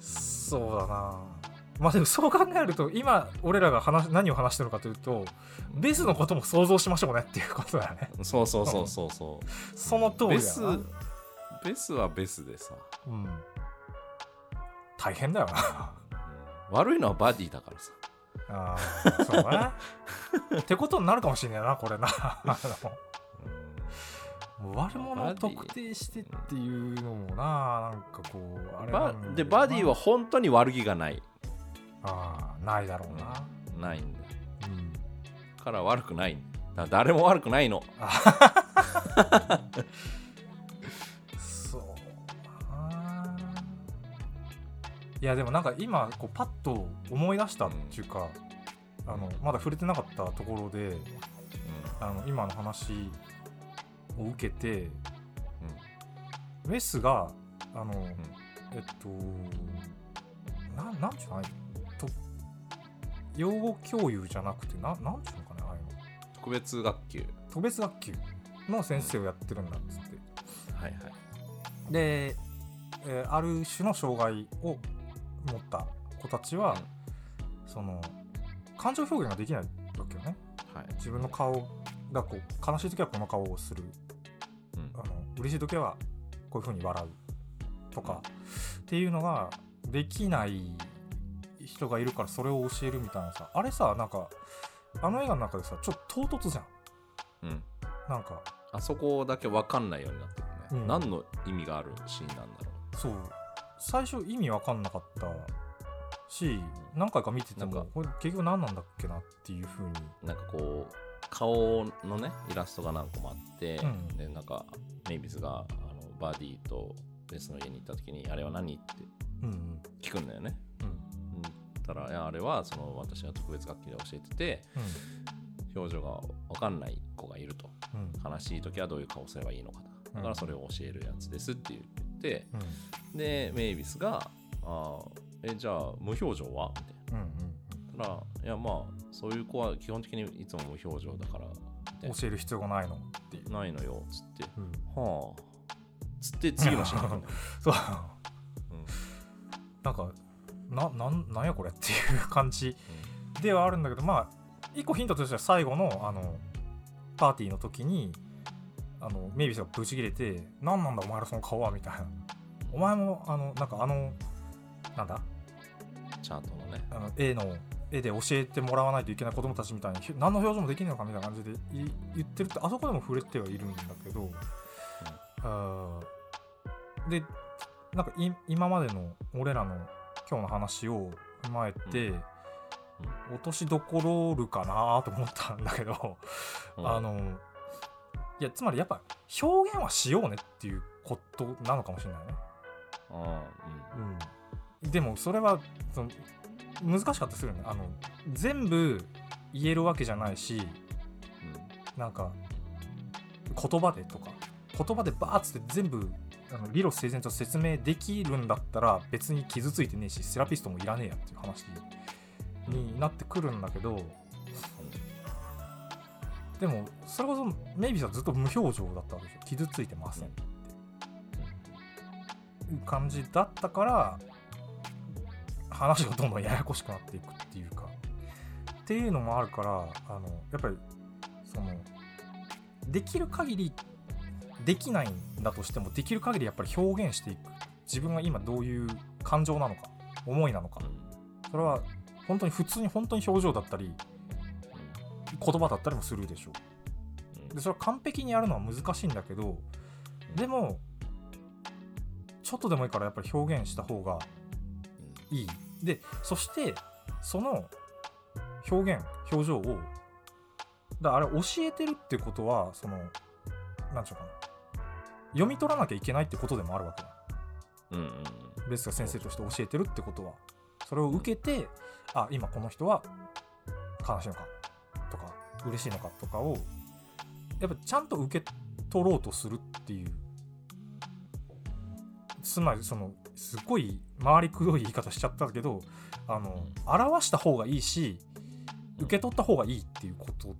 つそうだな。まあでもそう考えると今俺らが話何を話してるのかというとベスのことも想像しましょうねっていうことだよね。そうそうそうそうそう。その通りだな、ベスはベスでさ、うん、大変だよな。うん。悪いのはバディだからさ。あーそうだね *laughs* ってことになるかもしれないなこれな。悪者を特定してっていうのもななんかこうあれでバディは本当に悪気がない。あーないだろうな、ないんだよ。うん。から悪くない。んだ誰も悪くないのいやでもなんか今こうパッと思い出したっていうか、あのまだ触れてなかったところであの今の話を受けてウェスがあの、えっとなんなんちゅうのあれと養護教諭じゃなくてななんちゅうのかなああいうの。特別学級。特別学級の先生をやってるんだっつって。はいはい。で、えーある種の障害を持った子たちは、その感情表現ができないわけよね。はい。自分の顔がこう悲しい時はこの顔をする。うん。あの嬉しい時はこういう風に笑うとか、っていうのができない人がいるからそれを教えるみたいなさ。あれさなんかあの映画の中でさちょっと唐突じゃん。うん。なんか。あそこだけ分かんないようになってるね、うん。何の意味があるシーンなんだろそう最初意味わかんなかったし何回か見ててもこれ結局何なんだっけなっていう風に。うなんかこう顔のねイラストが何個もあって、うん。でなんかメイビスがあのバディとベスの家に行った時にあれは何ってうんうん。聞くんだよね。うん。うん。たらいやあれはその私が特別学級で教えてて表情が分かんない子がいると。うんうん。悲しい時はどういう顔すればいいのかとだからそれを教えるやつですって言ってうん。でメイビスが「あーえじゃあ無表情は?」みたいうんうんら「いやまあそういう子は基本的にいつも無表情だからうん教える必要がないの？っていう、ないのよ」つって。うん「はあ」つって次のシーン *laughs* そう。うん。なんかななんなんやこれっていう感じではあるんだけどまあ一個ヒントとしては最後のあのパーティーの時にあのメイビスがブチ切れて「何なんだお前らその顔は」みたいな「お前もあのなんかあのなんだ？うんチャートのね。あの絵の絵で教えてもらわないといけない子供たちみたいにひ何の表情もできないのかみたいな感じでい言ってるってあそこでも触れてはいるんだけど、あー。でなんかい今までの俺らの今日の話を踏まえて、落としどころるかなと思ったんだけど、うん。あのいやつまりやっぱ表現はしようねっていうことなのかもしれないね。あうん、でもそれはその難しかったりするよね。あの全部言えるわけじゃないしなんか言葉でとか言葉でバーッつって全部あの理路整然と説明できるんだったら別に傷ついてねえしセラピストもいらねえやっていう話になってくるんだけどでもそれこそメイビーさんずっと無表情だったわけでしょ？傷ついてませんって。いう感じだったから話がどんどんややこしくなっていくっていうか。っていうのもあるからあのやっぱりそのできる限りできないんだとしてもできる限りやっぱり表現していく。自分が今どういう感情なのか思いなのか。それは本当に普通に本当に表情だったり言葉だったりもするでしょう。でそれは完璧にやるのは難しいんだけどでもちょっとでもいいからやっぱり表現した方がいい。でそしてその表現表情をだからあれ教えてるってことはそのなんちゅうかな。読み取らなきゃいけないってことでもあるわけだ。うんベースが先生として教えてるってことは。それを受けてあ今この人は悲しいのか嬉しいのかとかをやっぱちゃんと受け取ろうとするっていう。つまりそのすごい回りくどい言い方しちゃったけどあの表した方がいいし受け取った方がいいっていうこと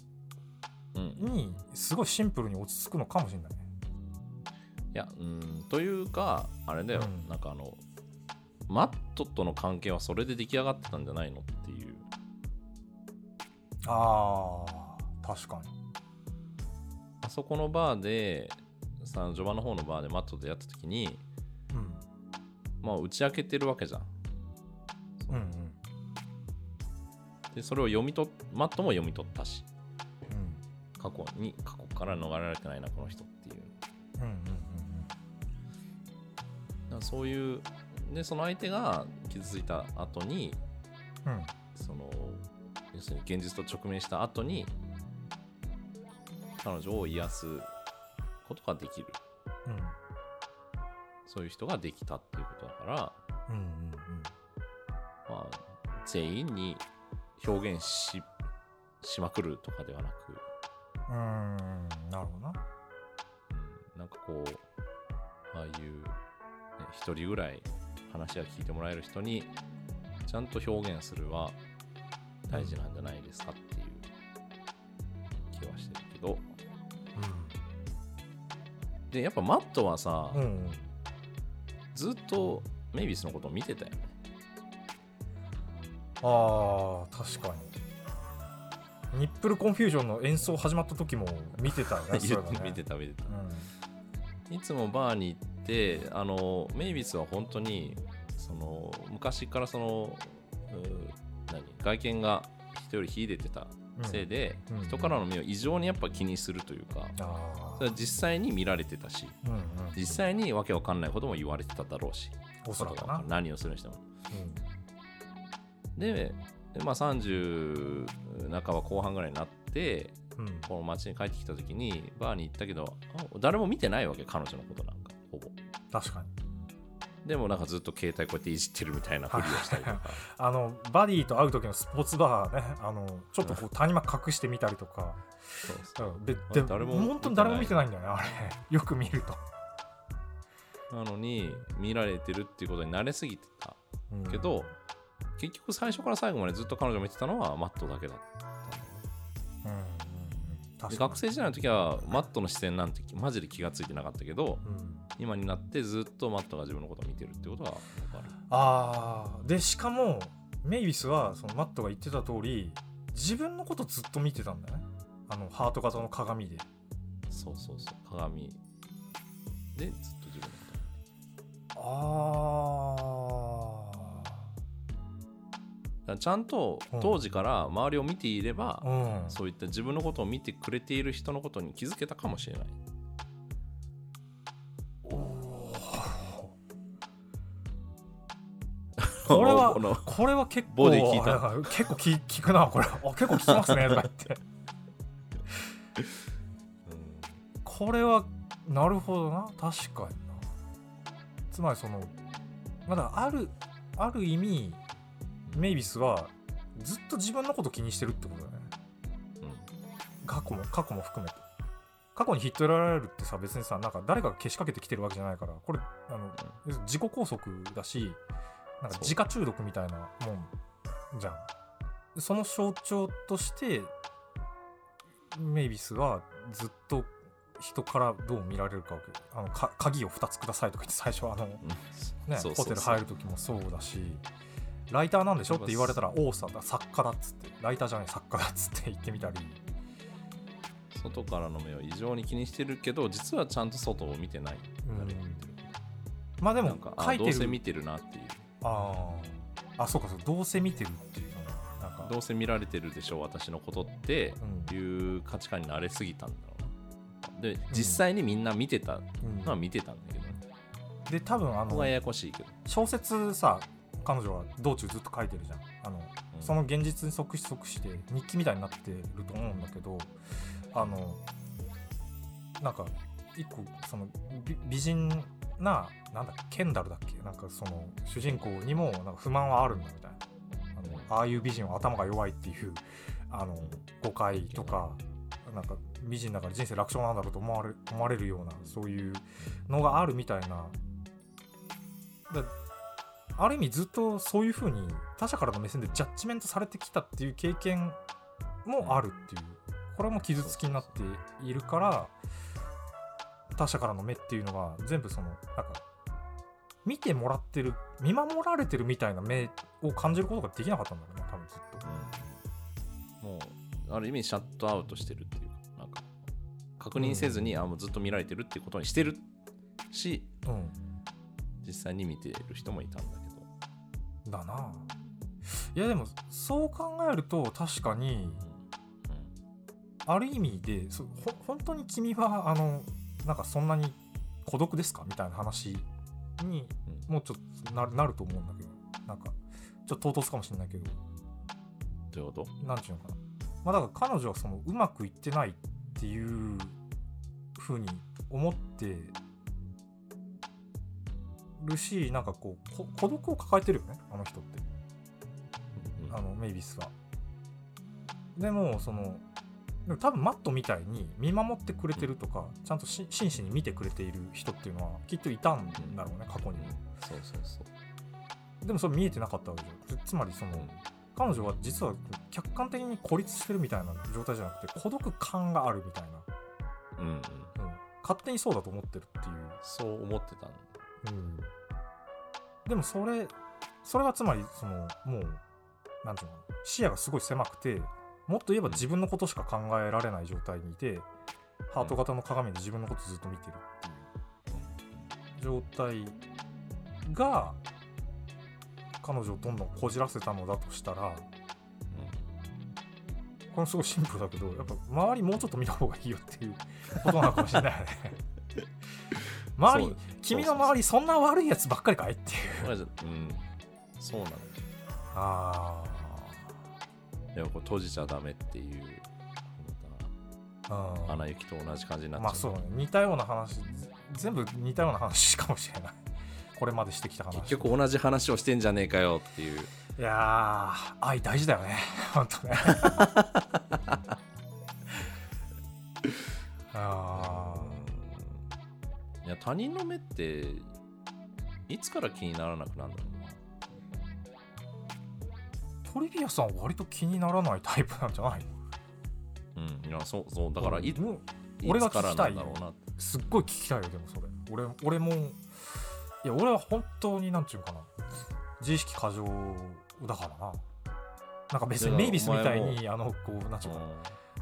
うんにすごいシンプルに落ち着くのかもしれないね。いやうんというかあれだよ、うん。なんかあのマットとの関係はそれで出来上がってたんじゃないのっていう。あー確かに。あそこのバーでさ序盤の方のバーでマットでやった時にうん。まあ打ち明けてるわけじゃん。うんうん。でそれを読み取っマットも読み取ったし。うん。過去に過去から逃れられてないなこの人っていう。うんうんだからそういうでその相手が傷ついた後にうんうん。その要するに現実と直面した後に彼女を癒すことができる。うんそういう人ができたっていうことだから、うん。うんまあ、全員に表現ししまくるとかではなく、うんなるほどな。うん、なんかこうああいう、ね、一人ぐらい話が聞いてもらえる人にちゃんと表現するは大事なんじゃないですかっていう気はしてるけどでやっぱマットはさ、うんうん。ずっとメイビスのことを見てたよね。あー確かに。ニップルコンフュージョンの演奏始まった時も見てたよね *laughs* ね。見てた見てた。うん。いつもバーに行ってあのメイビスは本当にその昔からそのう何外見が人より秀でてたせいで、うん人からの目を異常にやっぱ気にするというか、あそれは実際に見られてたし実際にわけわかんないことも言われてただろうしおそらくな。何をするにしても。うででまあ30半ば後半ぐらいになってんうん。この街に帰ってきた時にバーに行ったけどあ誰も見てないわけ彼女のことなんかほぼ。確かにでもなんかずっと携帯こうやっていじってるみたいなふりをしたりとか。あのバディと会う時のスポーツバーねあのちょっとこう谷間隠してみたりとか。そうであで誰も本当に誰も見てないんだよねあれ。*laughs* よく見ると、なのに見られてるっていうことに慣れすぎてた。うん。けど、結局最初から最後までずっと彼女を見てたのはマットだけだった学生時代の時はマットの視線なんてマジで気がついてなかったけどうん。今になってずっとマットが自分のことを見てるってことは分かる。あー。でしかもメイビスはそのマットが言ってた通り自分のことずっと見てたんだよね。あのハート型の鏡で。そうそうそう。鏡。でずっと自分のこと。あだからちゃんとうん。当時から周りを見ていれば、あうん。そういった自分のことを見てくれている人のことに気づけたかもしれない。これは *laughs* これは結構ボディ効いた。あ結構き効くなこれ。あ結構効きますねとか言って。これはなるほどな。確かにな。つまりそのまだあるある意味メイビスはずっと自分のこと気にしてるってことだね。過去も過去も含めて。過去にヒットやられるってさ別にさなんか誰かがけしかけてきてるわけじゃないから。これあの要するに自己拘束だしなんか自家中毒みたいなもんじゃん。でその象徴としてメイビスはずっと人からどう見られるかあのか鍵を2つくださいとか言って最初はあの、ねホテル入る時もそうだしライターなんでしょ？って言われたら王さんだ。作家だっつって。ライターじゃない作家だっつって言ってみたり。外からの目を異常に気にしてるけど実はちゃんと外を見てない、まあでも書いてる。どうせ見てるなっていう。あー。あそうかそうどうせ見てるっていうのがなんか。どうせ見られてるでしょう私のことってうん。いう価値観に慣れすぎたんだろうな。で実際にみんな見てたうん。のは見てたんだけど、ねで多分あのややこしいけど。小説さ彼女は道中ずっと書いてるじゃん。あの、うん。その現実に即し即して日記みたいになってると思うんだけどあのなんか一個その美美人ななんだっけケンダルだっけ？なんかその主人公にもなんか不満はあるんだみたいな。あのああいう美人は頭が弱いっていうあの誤解とかなんか美人だから人生楽勝なんだろうと思われ思われるようなそういうのがあるみたいな。だある意味ずっとそういうふうに他者からの目線でジャッジメントされてきたっていう経験もあるっていうこれも傷つきになっているから他者からの目っていうのが全部そのなんか見てもらってる見守られてるみたいな目を感じることができなかったんだろうね多分ずっと。もうある意味シャットアウトしてるっていうかなんか確認せずに、あもうずっと見られてるっていうことにしてるしうん。実際に見てる人もいたんだけどだな。いやでもそう考えると確かにある意味でそほ本当に君はあのなんかそんなに孤独ですか？みたいな話にうん。もうちょっとななると思うんだけど。なんかちょっと唐突かもしれないけど。どういうこと？なんていうのかな。まあだから彼女はそのうまくいってないっていうふうに思ってるしなんかこうこ孤独を抱えてるよねあの人って。うんあのメイビスは。でもそのでも多分マットみたいに見守ってくれてるとかちゃんとし真摯に見てくれている人っていうのはきっといたんだろうね過去にも。そうそうそう。でもそれ見えてなかったわけじゃんつつまりその彼女は実は客観的に孤立してるみたいな状態じゃなくて孤独感があるみたいな、うんうん。うん、勝手にそうだと思ってるっていう。そう思ってたんだ。うんでもそれそれはつまりそのもうなんていうの視野がすごい狭くてもっと言えば自分のことしか考えられない状態にいてハート型の鏡で自分のことずっと見てるっていう状態が彼女をどんどんこじらせたのだとしたらこれすごいシンプルだけどやっぱ周りもうちょっと見た方がいいよっていうことなのかもしれないよね。周り君の周りそんな悪いやつばっかりかいっていう。そう。ん。そうなの。あでもこれ閉じちゃダメっていうあアナ雪と同じ感じになっちゃう。まあそうだね似たような話ぜ全部似たような話かもしれない。*laughs* これまでしてきた話。結局同じ話をしてんじゃねえかよっていう。いやー愛大事だよね本当ね *laughs* 他人の目っていつから気にならなくなるんだろうな。ートリビアさんは割と気にならないタイプなんじゃないの？うんいやそうそうだからい,、も俺がつから聞きたないんだろうな。すっごい聞きたいよでもそれ。俺俺もいや俺は本当になんていうかな。自意識過剰だからな。なんか別にメイビスみたいおにあのこうなんていうかな。う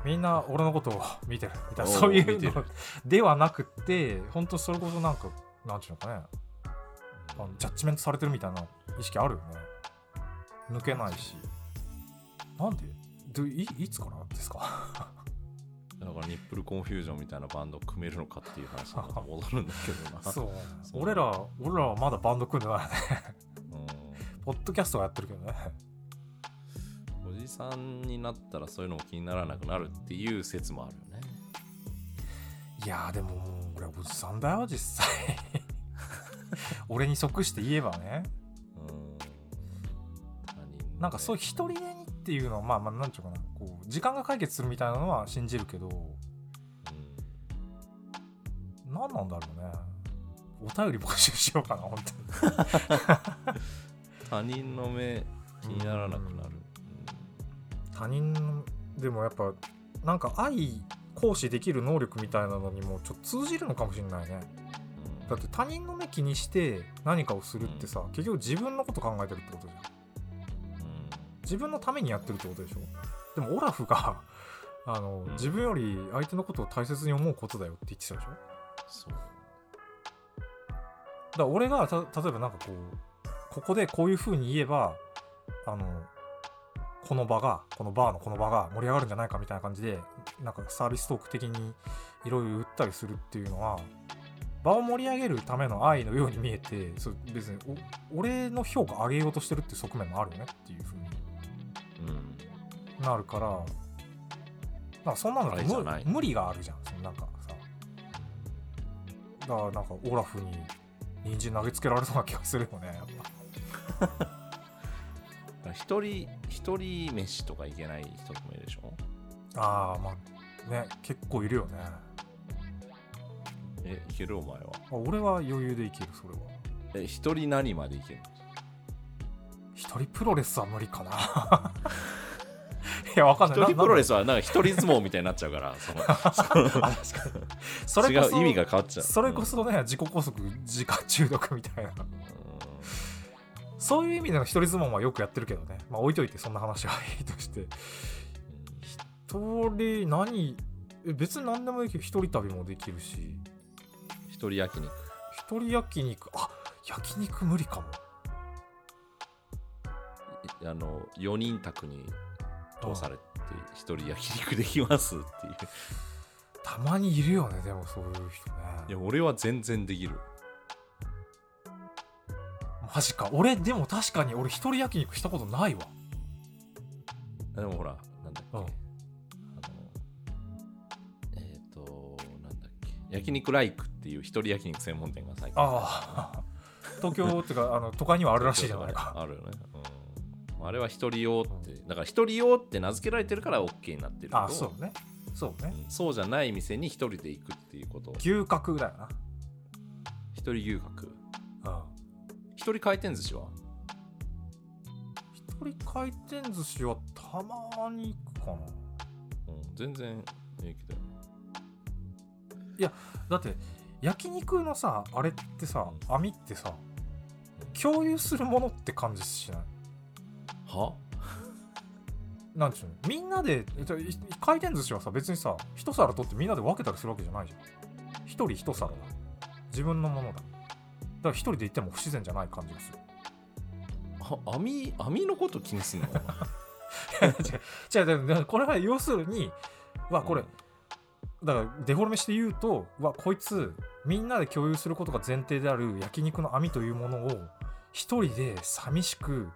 みんな俺のことを見てるみたいなそういうのではなくって本当それこそなんかなんていうのかねあのジャッジメントされてるみたいな意識あるよね。抜けないし。なんで？でいいつからですか？んだからニップルコンフュージョンみたいなバンドを組めるのかっていう話に戻るんだけどな。*laughs* そう。俺ら俺らはまだバンド組んでないね。うん。ポッドキャストはやってるけどね。おじさんになったらそういうのも気にならなくなるっていう説もあるよね。いやーでももう俺おじさんだよ実際。*laughs* 俺に即して言えばね。うん。なんかそういう一人寝にっていうのはまあまあなんていうかなこう時間が解決するみたいなのは信じるけどうん何なんだろうね。お便り募集しようかな本当に。*laughs* 他人の目気にならなくなる、他人のでもやっぱなんか愛行使できる能力みたいなのにもちょっと通じるのかもしれないね。うんだって他人の目気にして何かをするってさ、結局自分のこと考えてるってことじゃん。自分のためにやってるってことでしょ。でもオラフが *laughs* あの、ん。自分より相手のことを大切に思うことだよって言ってたでしょ。だかそうら俺がた例えばなんかこうここでこういう風に言えばあのこの場がこのバーのこの場が盛り上がるんじゃないかみたいな感じでなんかサービストーク的にいろいろ言ったりするっていうのは場を盛り上げるための愛のように見えてそう別にお俺の評価上げようとしてるっていう側面もあるよねっていう風にうん。なるからなんかそんなの無無理があるじゃん。そのなんかさだからなんかオラフに人参投げつけられそうな気がするよねやっぱ *laughs* 一人一人飯とかいけない人ともいるでしょ？ああまあね結構いるよね。えいけるお前は？あ俺は余裕でいけるそれは。え一人何までいけるの？一人プロレスは無理かな。*laughs* いやわかんない。一人プロレススはなんか一人相撲みたいになっちゃうからその *laughs* それこそ違う意味が変わっちゃう。それこそね自己拘束自家中毒みたいな。うんそういう意味での一人相撲はよくやってるけどね。まあ置いといてそんな話は *laughs* いいとして。一人何え別に何でもいいけど一人旅もできるし。一人焼肉。一人焼肉。あ焼肉無理かも。あの4人宅に通されて一人焼肉できますっていう。*laughs* たまにいるよねでもそういう人ね。いや俺は全然できるマジか。俺でも確かに俺一人焼肉したことないわ。でもほらなんだっけ、うん。あのえっ、となんだっけ。焼肉ライクっていう一人焼肉専門店が最近。ああ *laughs* 東京っていうかあの都会にはあるらしいじゃないか。あるよね、うん、あれは一人用ってだから一人用って名付けられてるから OK になってるあそうね。そうね。うん。そうじゃない店に一人で行くっていうこと。牛角だよな。一人牛角。うん一人回転寿司は？一人回転寿司はたまに行くかな。うん、全然平気だよ。だって焼肉のさあれってさ網ってさ共有するものって感じしない？は？なんていうの？みんなで回転寿司はさ別にさ一皿取ってみんなで分けたりするわけじゃないじゃん。一人一皿だ。自分のものだだから一人で行っても不自然じゃない感じがする。は網網のこと気にすんの？違う違うこれは要するにわこれ、だからデフォルメして言うとわこいつみんなで共有することが前提である焼肉の網というものを一人で寂しく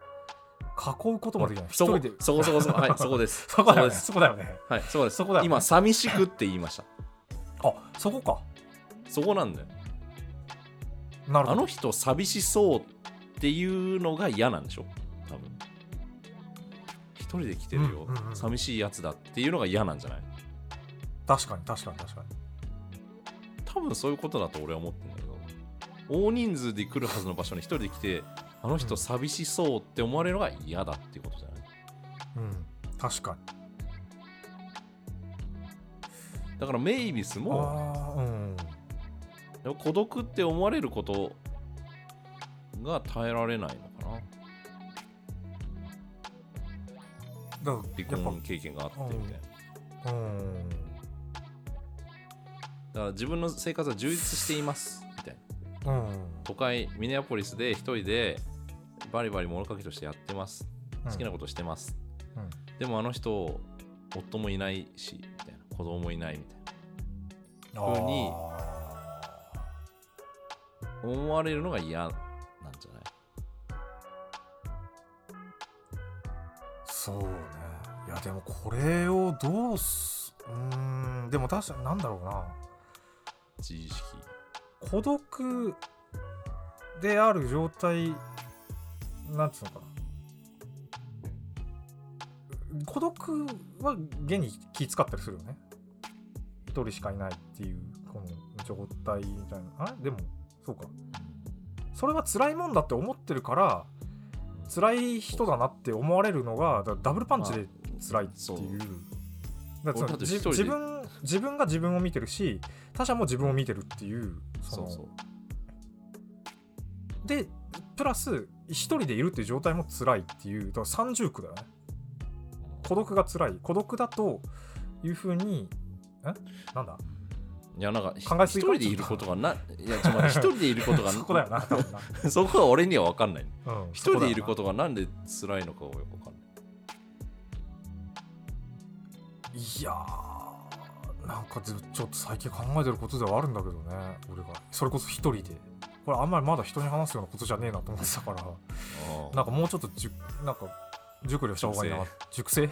囲うこともできない。一そこ人で。そこそこそこはい *laughs* そこです。そこだよね。そこだよね。はいそうです。そこだよね。今寂しくって言いました。あそこか。そこなんだよあの人寂しそうっていうのが嫌なんでしょ？多分。一人で来てるよ、うんうんうん。寂しいやつだっていうのが嫌なんじゃない？確かに確かに確かに。多分そういうことだと俺は思ってるんだけど。大人数で来るはずの場所に一人で来てあの人寂しそうって思われるのが嫌だっていうことじゃない？うん。確かに。だからメイビスもうんでも孤独って思われることが耐えられないのかな。だから離婚経験があってみたいな。ぱうん。だから自分の生活は充実していますみたいな。うん。都会ミネアポリスで一人でバリバリ物書きとしてやってます。好きなことしてます、うん。でもあの人夫もいないしみたいな。子供もいないみたい風にあな思われるのが嫌なんじゃない？そうね。いやでもこれをどうすうんでも確かになんだろうな。自意識。孤独である状態なんつうのかな。孤独は現に気使ったりするよね。一人しかいないっていうこの状態みたいな。あれ？でもそうか。それが辛いもんだって思ってるから辛い人だなって思われるのがだダブルパンチで辛いっていう。だ自分自分が自分を見てるし他者も自分を見てるっていうその。そうそう。でプラス一人でいるっていう状態も辛いっていうだから三重苦だよね。孤独が辛い。孤独だというふうにえ？なんだ？いやなんか考えすぎか一人でいることがないやちょっと待って一人でいることがそこだよな *laughs* そこは俺には分かんない。うん、一人でいるそことがなんで辛いのかがよく分かんない。いやーなんかずちょっと最近考えてることではあるんだけどね俺が。それこそ一人で。これあんまりまだ人に話すようなことじゃねえなと思ってたから。あなんかもうちょっとじゅなんか熟慮した方がいいな。熟成？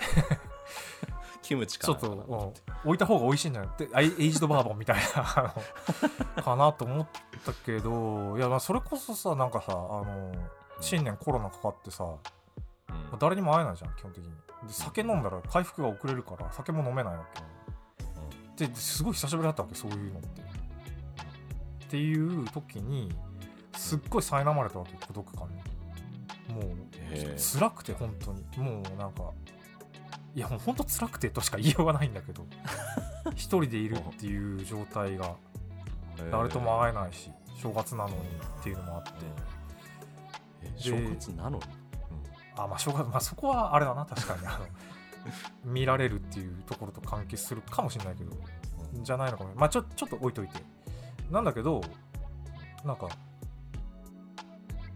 キムチかちょっと、置いた方が美味しいんじゃないってエイジドバーボンみたいなかな。*laughs* と思ったけど。いやまあそれこそさなんかさあの新年コロナかかってさうん。誰にも会えないじゃん基本的に。で酒飲んだら回復が遅れるから酒も飲めないわけですごい久しぶりだったわけそういうのって。っていう時にすっごい苛まれたわけ孤独感に。もう辛くて本当に。もうなんかいやもう本当辛くてとしか言いようがないんだけど。*laughs* 一人でいるっていう状態が誰とも会えないし正月なのにっていうのもあって。え正月なのに？あまあ正月まあそこはあれだな確かに。あの *laughs* 見られるっていうところと関係するかもしれないけど。うん。じゃないのかも。まあちょちょっと置いといて。なんだけどなんか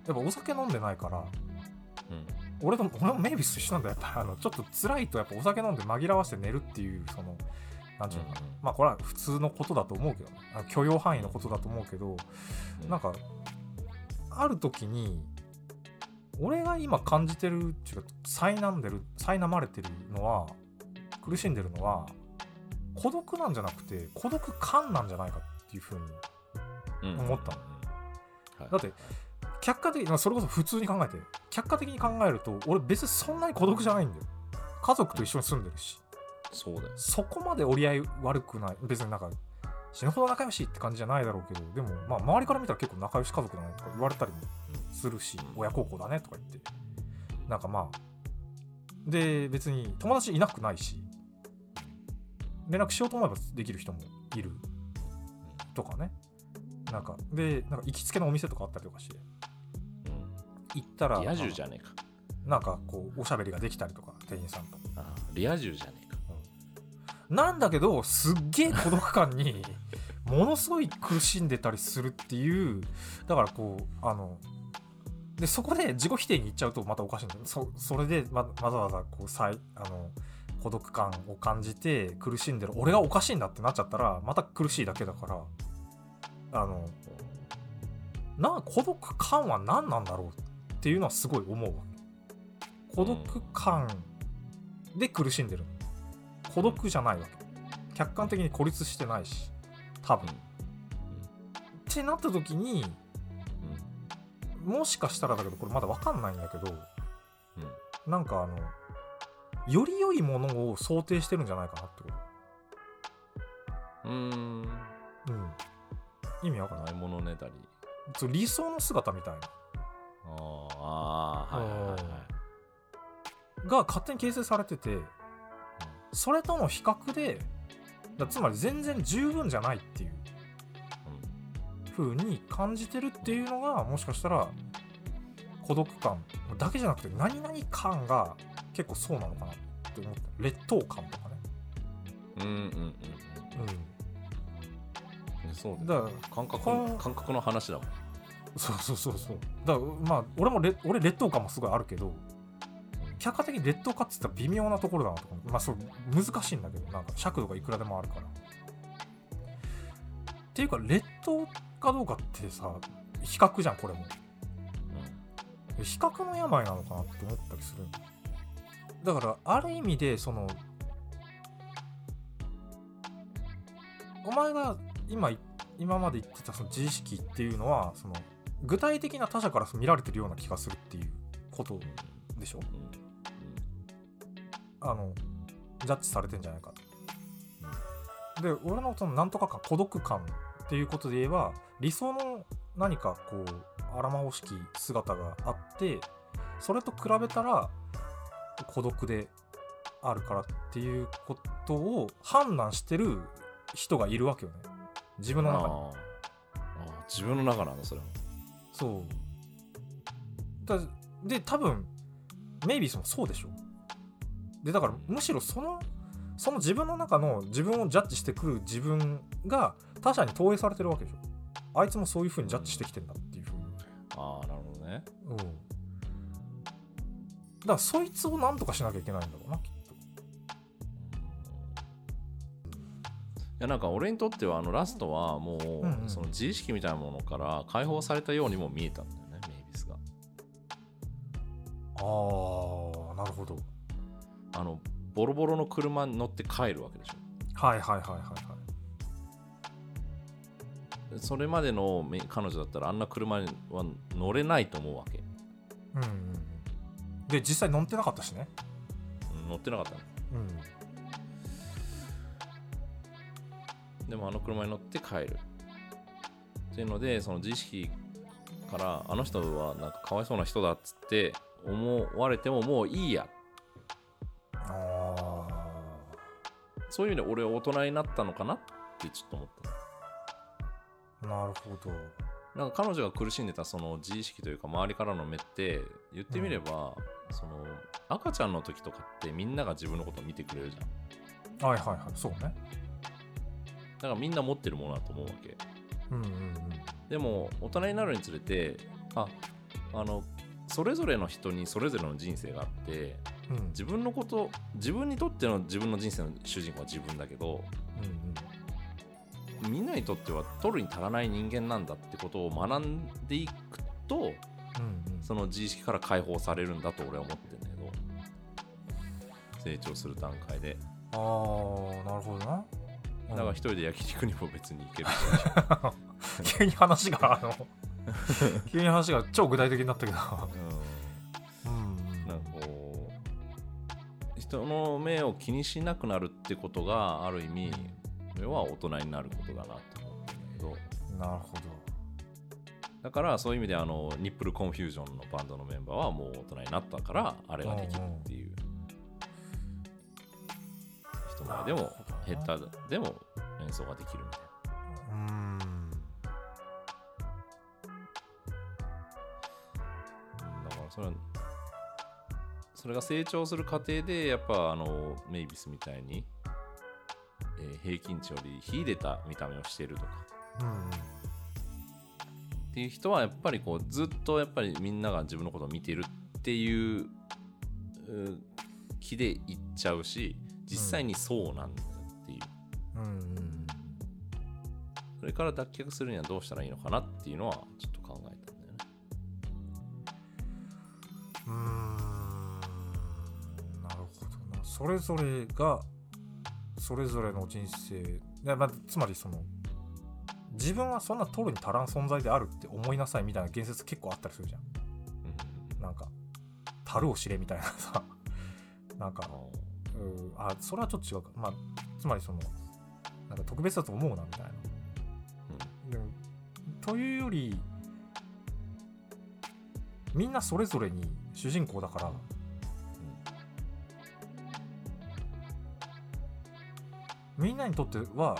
やっぱお酒飲んでないからうん俺と俺もメイビスと一緒なんだよ。やっぱあのちょっと辛いとやっぱお酒飲んで紛らわして寝るっていうそのなんていうのかな、うん。うんまあこれは普通のことだと思うけどね。許容範囲のことだと思うけどうん。なんかある時に俺が今感じてるっていうか苛んでる苛まれてるのは苦しんでるのは孤独なんじゃなくて孤独感なんじゃないかっていうふうにうん。思ったの。はい。だって客観的にまあそれこそ普通に考えて客観的に考えると俺別にそんなに孤独じゃないんだよ。家族と一緒に住んでるし。そうだよ。そこまで折り合い悪くない。別になんか死ぬほど仲良しって感じじゃないだろうけどでもまあ周りから見たら結構仲良し家族だねとか言われたりもするしうん。親孝行だねとか言って。なんかまあで別に友達いなくないし連絡しようと思えばできる人もいる。とかね。なんかでなんか行きつけのお店とかあったりとかして行ったらリア充じゃねえか。なんかこうおしゃべりができたりとか店員さんと。あリア充じゃねえか。なんだけどすっげえ孤独感に *laughs* ものすごい苦しんでたりするっていうだからこうあのでそこで自己否定に行っちゃうとまたおかしいんだよ。そそれでわわざわざこうさいあの孤独感を感じて苦しんでる俺がおかしいんだってなっちゃったらまた苦しいだけだからあのな孤独感は何なんだろうっていうのはすごい思うわけ。孤独感で苦しんでる孤独じゃないわけ。客観的に孤立してないし。多分、うんってなった時にもしかしたらだけどこれまだ分かんないんだけどうんなんかあのより良いものを想定してるんじゃないかなってこうんうーん。と、うん、意味わかんない。ないものねだり。そう理想の姿みたいなあーあーはいはい。が勝手に形成されててそれとの比較でだつまり全然十分じゃないっていう風に感じてるっていうのがもしかしたら孤独感だけじゃなくて何々感が結構そうなのかなって思った。劣等感とかね。うんうんうんうん。うそうんだ感覚感覚の話だもんそうそうそうそう。だからまあ俺もれ俺劣等感もすごいあるけど客観的に劣等感って言ったら微妙なところだなと思う。まあそう難しいんだけどなんか尺度がいくらでもあるから。っていうか劣等かどうかってさ比較じゃんこれも。比較の病なのかなって思ったりするだからある意味でそのお前が今今まで言ってたその自意識っていうのはその具体的な他者から見られてるような気がするっていうことでしょ？あのジャッジされてんじゃないかと。で俺のそのなんとか感孤独感っていうことで言えば理想の何かこう荒まおしき姿があってそれと比べたら孤独であるからっていうことを判断してる人がいるわけよね。自分の中に。ああ自分の中なんだそれもそう。だで多分メイビーもそうでしょ。でだからむしろそのその自分の中の自分をジャッジしてくる自分が他者に投影されてるわけでしょ。あいつもそういう風にジャッジしてきてんだっていう。風にああなるほどね。うん。だからそいつを何とかしなきゃいけないんだろうなきっやなんか俺にとってはあのラストはもう、その自意識みたいなものから解放されたようにも見えたんだよねメイビスが。とああなるほど。あのボロボロの車に乗って帰るわけでしょ。はいはいはいはいはい。それまでのめ彼女だったらあんな車には乗れないと思うわけ、うんうんうん。で実際乗ってなかったしね。うん乗ってなかったの。うんでもあの車に乗って帰る。っていうのでその自意識からあの人はなんかかわいそうな人だっつって思われてももういいや。あそういう意味で俺は大人になったのかなってちょっと思った。あなるほど。なんか彼女が苦しんでたその自意識というか周りからの目って言ってみれば、その赤ちゃんの時とかってみんなが自分のことを見てくれるじゃん。はいはいはい。そうね。だからみんな持ってるものだと思うわけ。うんうんうん。でも大人になるにつれてああのそれぞれの人にそれぞれの人生があってうん。自分のこと自分にとっての自分の人生の主人公は自分だけどうんみんなにとっては取るに足らない人間なんだってことを学んでいくとうんうん。その自意識から解放されるんだと俺は思ってるんだけど成長する段階で。ああなるほどなだから一人で焼肉にも別に行けるし、*laughs* 急に話があの *laughs* 急に話が超具体的になったけど。うん。うん、なんかこう人の目を気にしなくなるってことがある意味俺は大人になることだなと思ってるんだけど。なるほだからそういう意味であのニップルコンフュージョンのバンドのメンバーはもう大人になったからあれができるっていう。人前でもなるほどヘッダーでも演奏ができるみたいな。うん。だからそれはそれが成長する過程でやっぱあのメイビスみたいに、えー平均値より秀でた見た目をしているとか。うんっていう人はやっぱりこうずっとやっぱりみんなが自分のことを見てるっていう気でいっちゃうし実際にそうなんだ。っていう、うんうんそれから脱却するにはどうしたらいいのかなっていうのはちょっと考えたんだよね。うーん。なるほどな。それぞれがそれぞれの人生。で、まあ、つまりその自分はそんな取るに足らん存在であるって思いなさいみたいな言説結構あったりするじゃん。なんか樽を知れみたいなさ。なんかうん。あそれはちょっと違うか。まあつまりそのなんか特別だと思うなみたいな、でもというよりみんなそれぞれに主人公だからみんなにとっては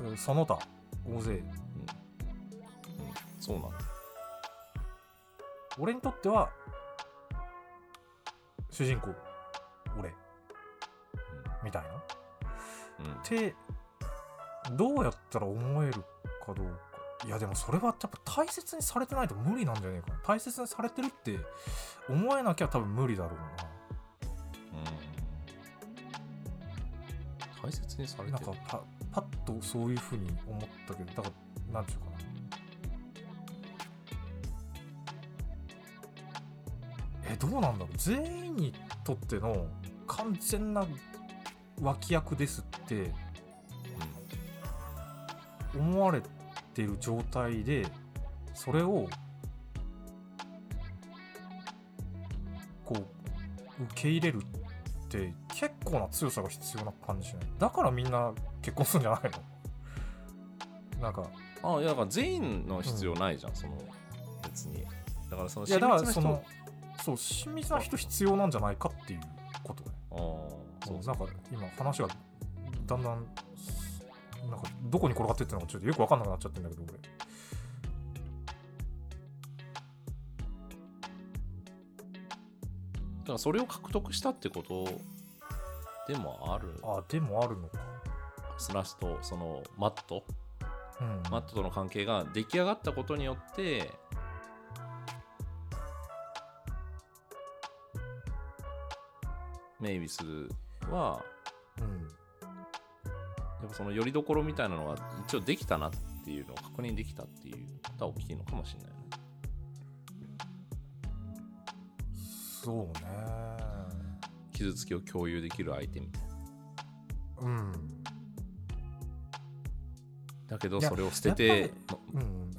うんその他大勢。そうなんだ。俺にとっては主人公俺。みたいな。うんってどうやったら思えるかどうか。いやでもそれはやっぱ大切にされてないと無理なんじゃねえかな。大切にされてるって思えなきゃ多分無理だろううん。大切にされてる。ななんかパパッとそういうふうに思ったけどだからなんていうかな。えどうなんだろう。全員にとっての完全な脇役ですって思われてる状態でそれをこう受け入れるって結構な強さが必要な感じしない？だからみんな結婚するんじゃないの？なんかあいやだから全員の必要ないじゃん、その別に。だからそのいやだから親密な人そのそう親密な人必要なんじゃないかっていうことねああそうなんか今話がだんだんなんかどこに転がってってるのかちょっとよく分かんなくなっちゃってるんだけど俺。だからそれを獲得したってことでもある。あでもあるのか。スラスとそのマット。うん。マットとの関係が出来上がったことによってメイビスはうん。やっぱそのよりどころみたいなのが一応できたなっていうのを確認できたっていうことは大きいのかもしれないね。そうね。傷つきを共有できる相手みたいなうん。だけどそれを捨てやてっうん。*laughs*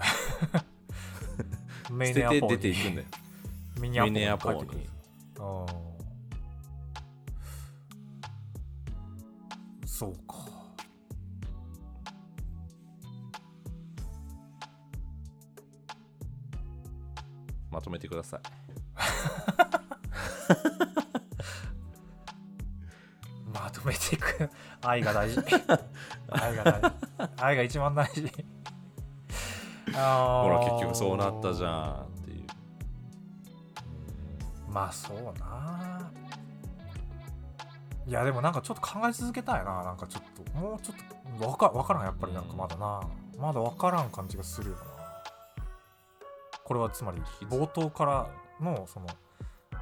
捨メてて出ていくんだよ。ミニアポにとめてください。*laughs* まとめていく。愛が大事。愛が大事。愛が一番大事。ほら結局そうなったじゃんっていう。まあそうな。いやでもなんかちょっと考え続けたいな。なんかちょっと。もうちょっとわかわからんやっぱりなんかまだな、まだわからん感じがするよなこれはつまり冒頭からのその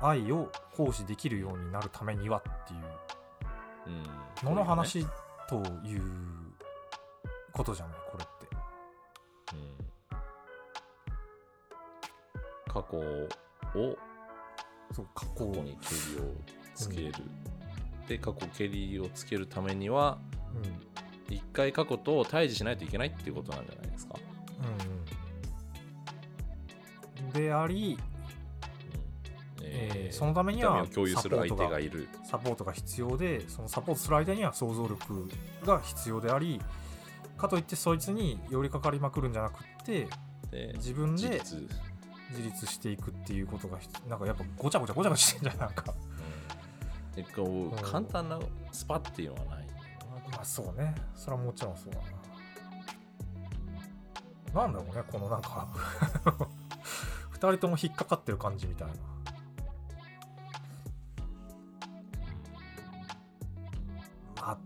愛を行使できるようになるためにはっていううん。のの話ということじゃない？これって。うん。過去を。そう過過去去にけりをつける、で過去けりをつけるためにはうん。一回過去と対峙しないといけないっていうことなんじゃないですか、うんうんであり、うん。えーそのためにはを共有する相手がいる。サポートが必要でそのサポートする間には想像力が必要でありかといってそいつに寄りかかりまくるんじゃなくってで自分で自立、していくっていうことが必なんかやっぱごちゃごちゃごちゃごちゃしてんじゃんなんか。でこううん。簡単なスパっていうのはない。まあそうね。それはもちろんそうだな。なんだろうねこのなんか二人とも引っかかってる感じみたいな。まあ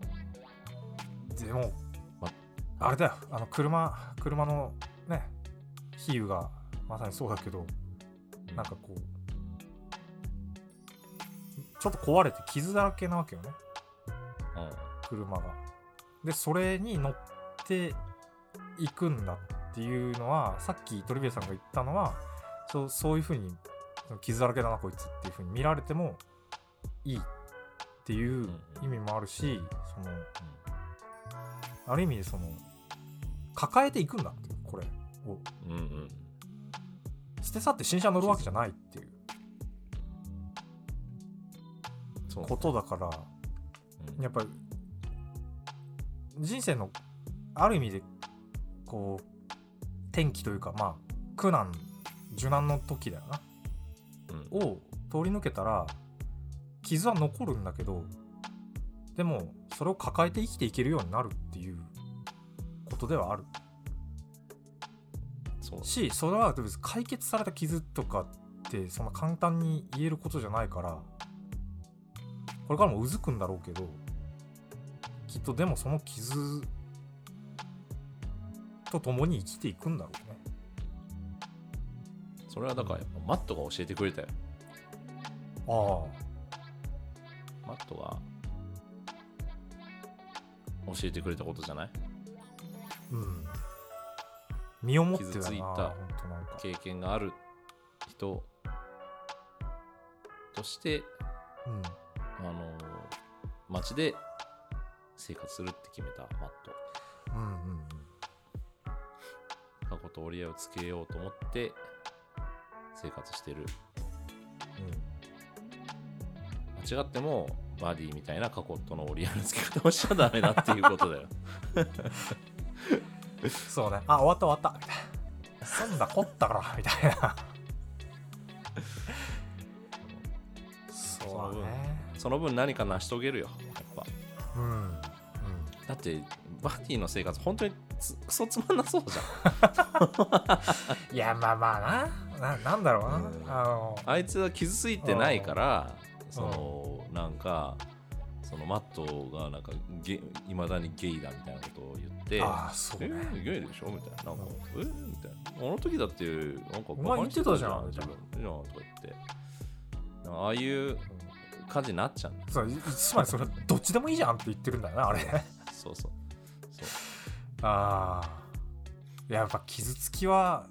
でも、まあ。れだよ。あの車車のね比喩がまさにそうだけどななんかこうちょっと壊れて傷だらけなわけよね。うん。車が。でそれに乗っていくんだっていうのはさっきトリビアさんが言ったのはそうそういうふうに傷だらけだなこいつっていうふうに見られてもいいっていう意味もあるし、そのある意味でその抱えていくんだってこれを。うんうん。捨て去って新車乗るわけじゃないっていう。ことだからうん。やっぱり人生のある意味でこう転機というかまあ苦難受難の時だよな。うん。を通り抜けたら傷は残るんだけどでもそれを抱えて生きていけるようになるっていうことではある。しそれは別に解決された傷とかってそんな簡単に言えることじゃないからこれからもうずくんだろうけどきっとでもその傷と共に生きていくんだろうねそれはだからやっぱマットが教えてくれたよ。あマットが教えてくれたことじゃない？あうん。身をもって傷ついた経験がある人としてうん。あの街で生活するって決めたマット。うんうん。過去と折り合いをつけようと思って生活してる。間違ってもバディみたいな過去との折り合いのつけ方をしちゃダメだっていうことだよ。うんそうね。あ終わった終わった。みたいなそんな凝ったからみたいな。そうだね。その分何か成し遂げるよやっぱ。うんうん。だってバディの生活本当につクソつまんなそうじゃん。*laughs* いやまあまあなななんだろうな、うん。あの。あいつは傷ついてないからそのなんかそのマットがなんかゲいまだにゲイだみたいなことを言ってああそうえねゲイでしょみたいな。なんかえみたいな。あの時だってなんかお前言ってたじゃん自分。いやとか言ってああいう感じになっちゃうんそういつまりそれどっちでもいいじゃんって言ってるんだよなあれ。そう。そうそう。ああやっぱ傷つきは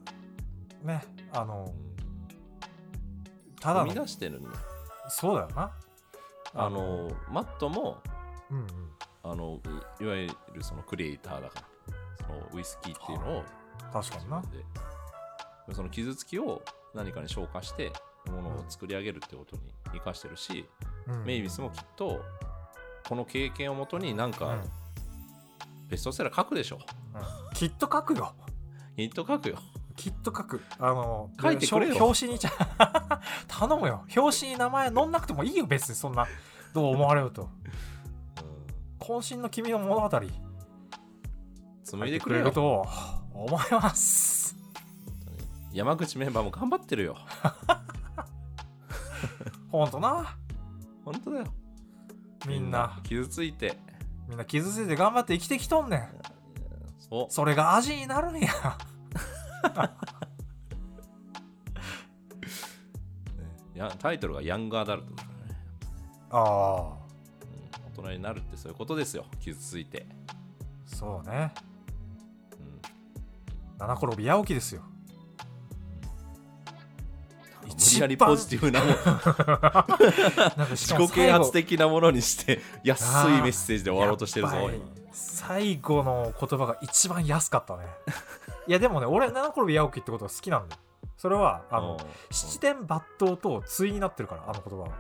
ねあのただ生みの出してるんだよそうだよな。あのマットもうんうん。あのいいわゆるそのクリエイターだからそのウイスキーっていうのを確かにな。で。その傷つきを何かに消化してものを作り上げるってことに生かしてるし、うん。メイビスもきっとこの経験をもとになんうん。かベストセラー書くでしょ、うん。きっと書くよ。きっと書くよきっと書く。あの書いてくれよ。表表紙に *laughs* 頼むよ。表紙に名前載んなくてもいいよ別にそんな。どう思われようと。渾身の君の物語。紡いでくれると思います。山口メンバーも頑張ってるよ。ほんとな。本当だよ。みんな。傷ついて。みんな傷ついて頑張って生きてきとんねん。そう。それが味になるんや *laughs* やタイトルがヤングアダルトだからね、ああ。うん、大人になるってそういうことですよ。傷ついて、そうね。うん、七転び八起きですよ。無理やりポジティブなもの。*laughs* 自己啓発的なものにして安いメッセージで終わろうとしてるぞ最後の言葉が一番安かったねいやでもね俺七転び八起きってことが好きなんだよ。それはあのうん。七点抜刀と対になってるからあの言葉は。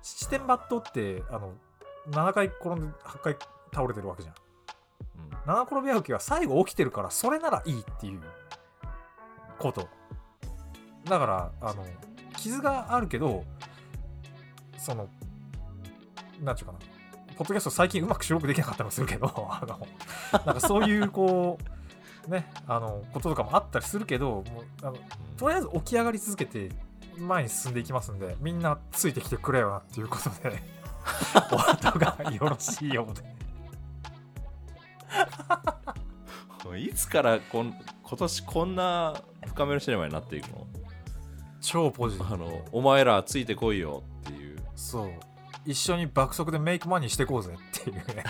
七点抜刀ってあの7回転んで8回倒れてるわけじゃん。うん。七転び八起きは最後起きてるからそれならいいっていうこと。だからあの傷があるけどそのなんていうかな。ポッドキャスト最近うまく収録できなかったりもするけど *laughs* あのなんかそういうこうねあのこととかもあったりするけどもうあのとりあえず起き上がり続けて前に進んでいきますんでみんなついてきてくれよなっていうことで *laughs* お後がよろしいようで。うんいつからこん今年こんな深めるシネマになっていくの？超ポジ。ティブあのお前らついてこいよっていう。そう。一緒に爆速でメイクマネーしていこうぜっていうね。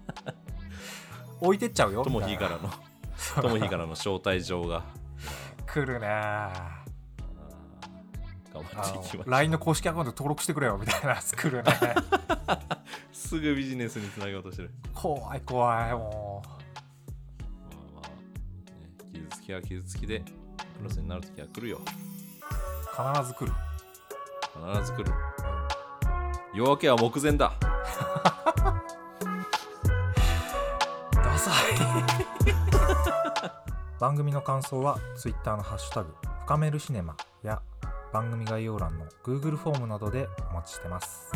*laughs* 置いてっちゃうよともひいな。からの *laughs* ともひからの招待状が。来るね頑張っていきま LINE の公式アカウント登録してくれよみたいな。*laughs* 来るね。*laughs* すぐビジネスにつなげようとしてる。怖い怖いもまあまあ、ね、傷つきは傷つきでクロスになるときは来るよ。う必ず来る。必ず来る。夜明けは目前だ。ダサい番組の感想は Twitter のハッシュタグ深めるシネマや番組概要欄の Google フォームなどでお待ちしてます。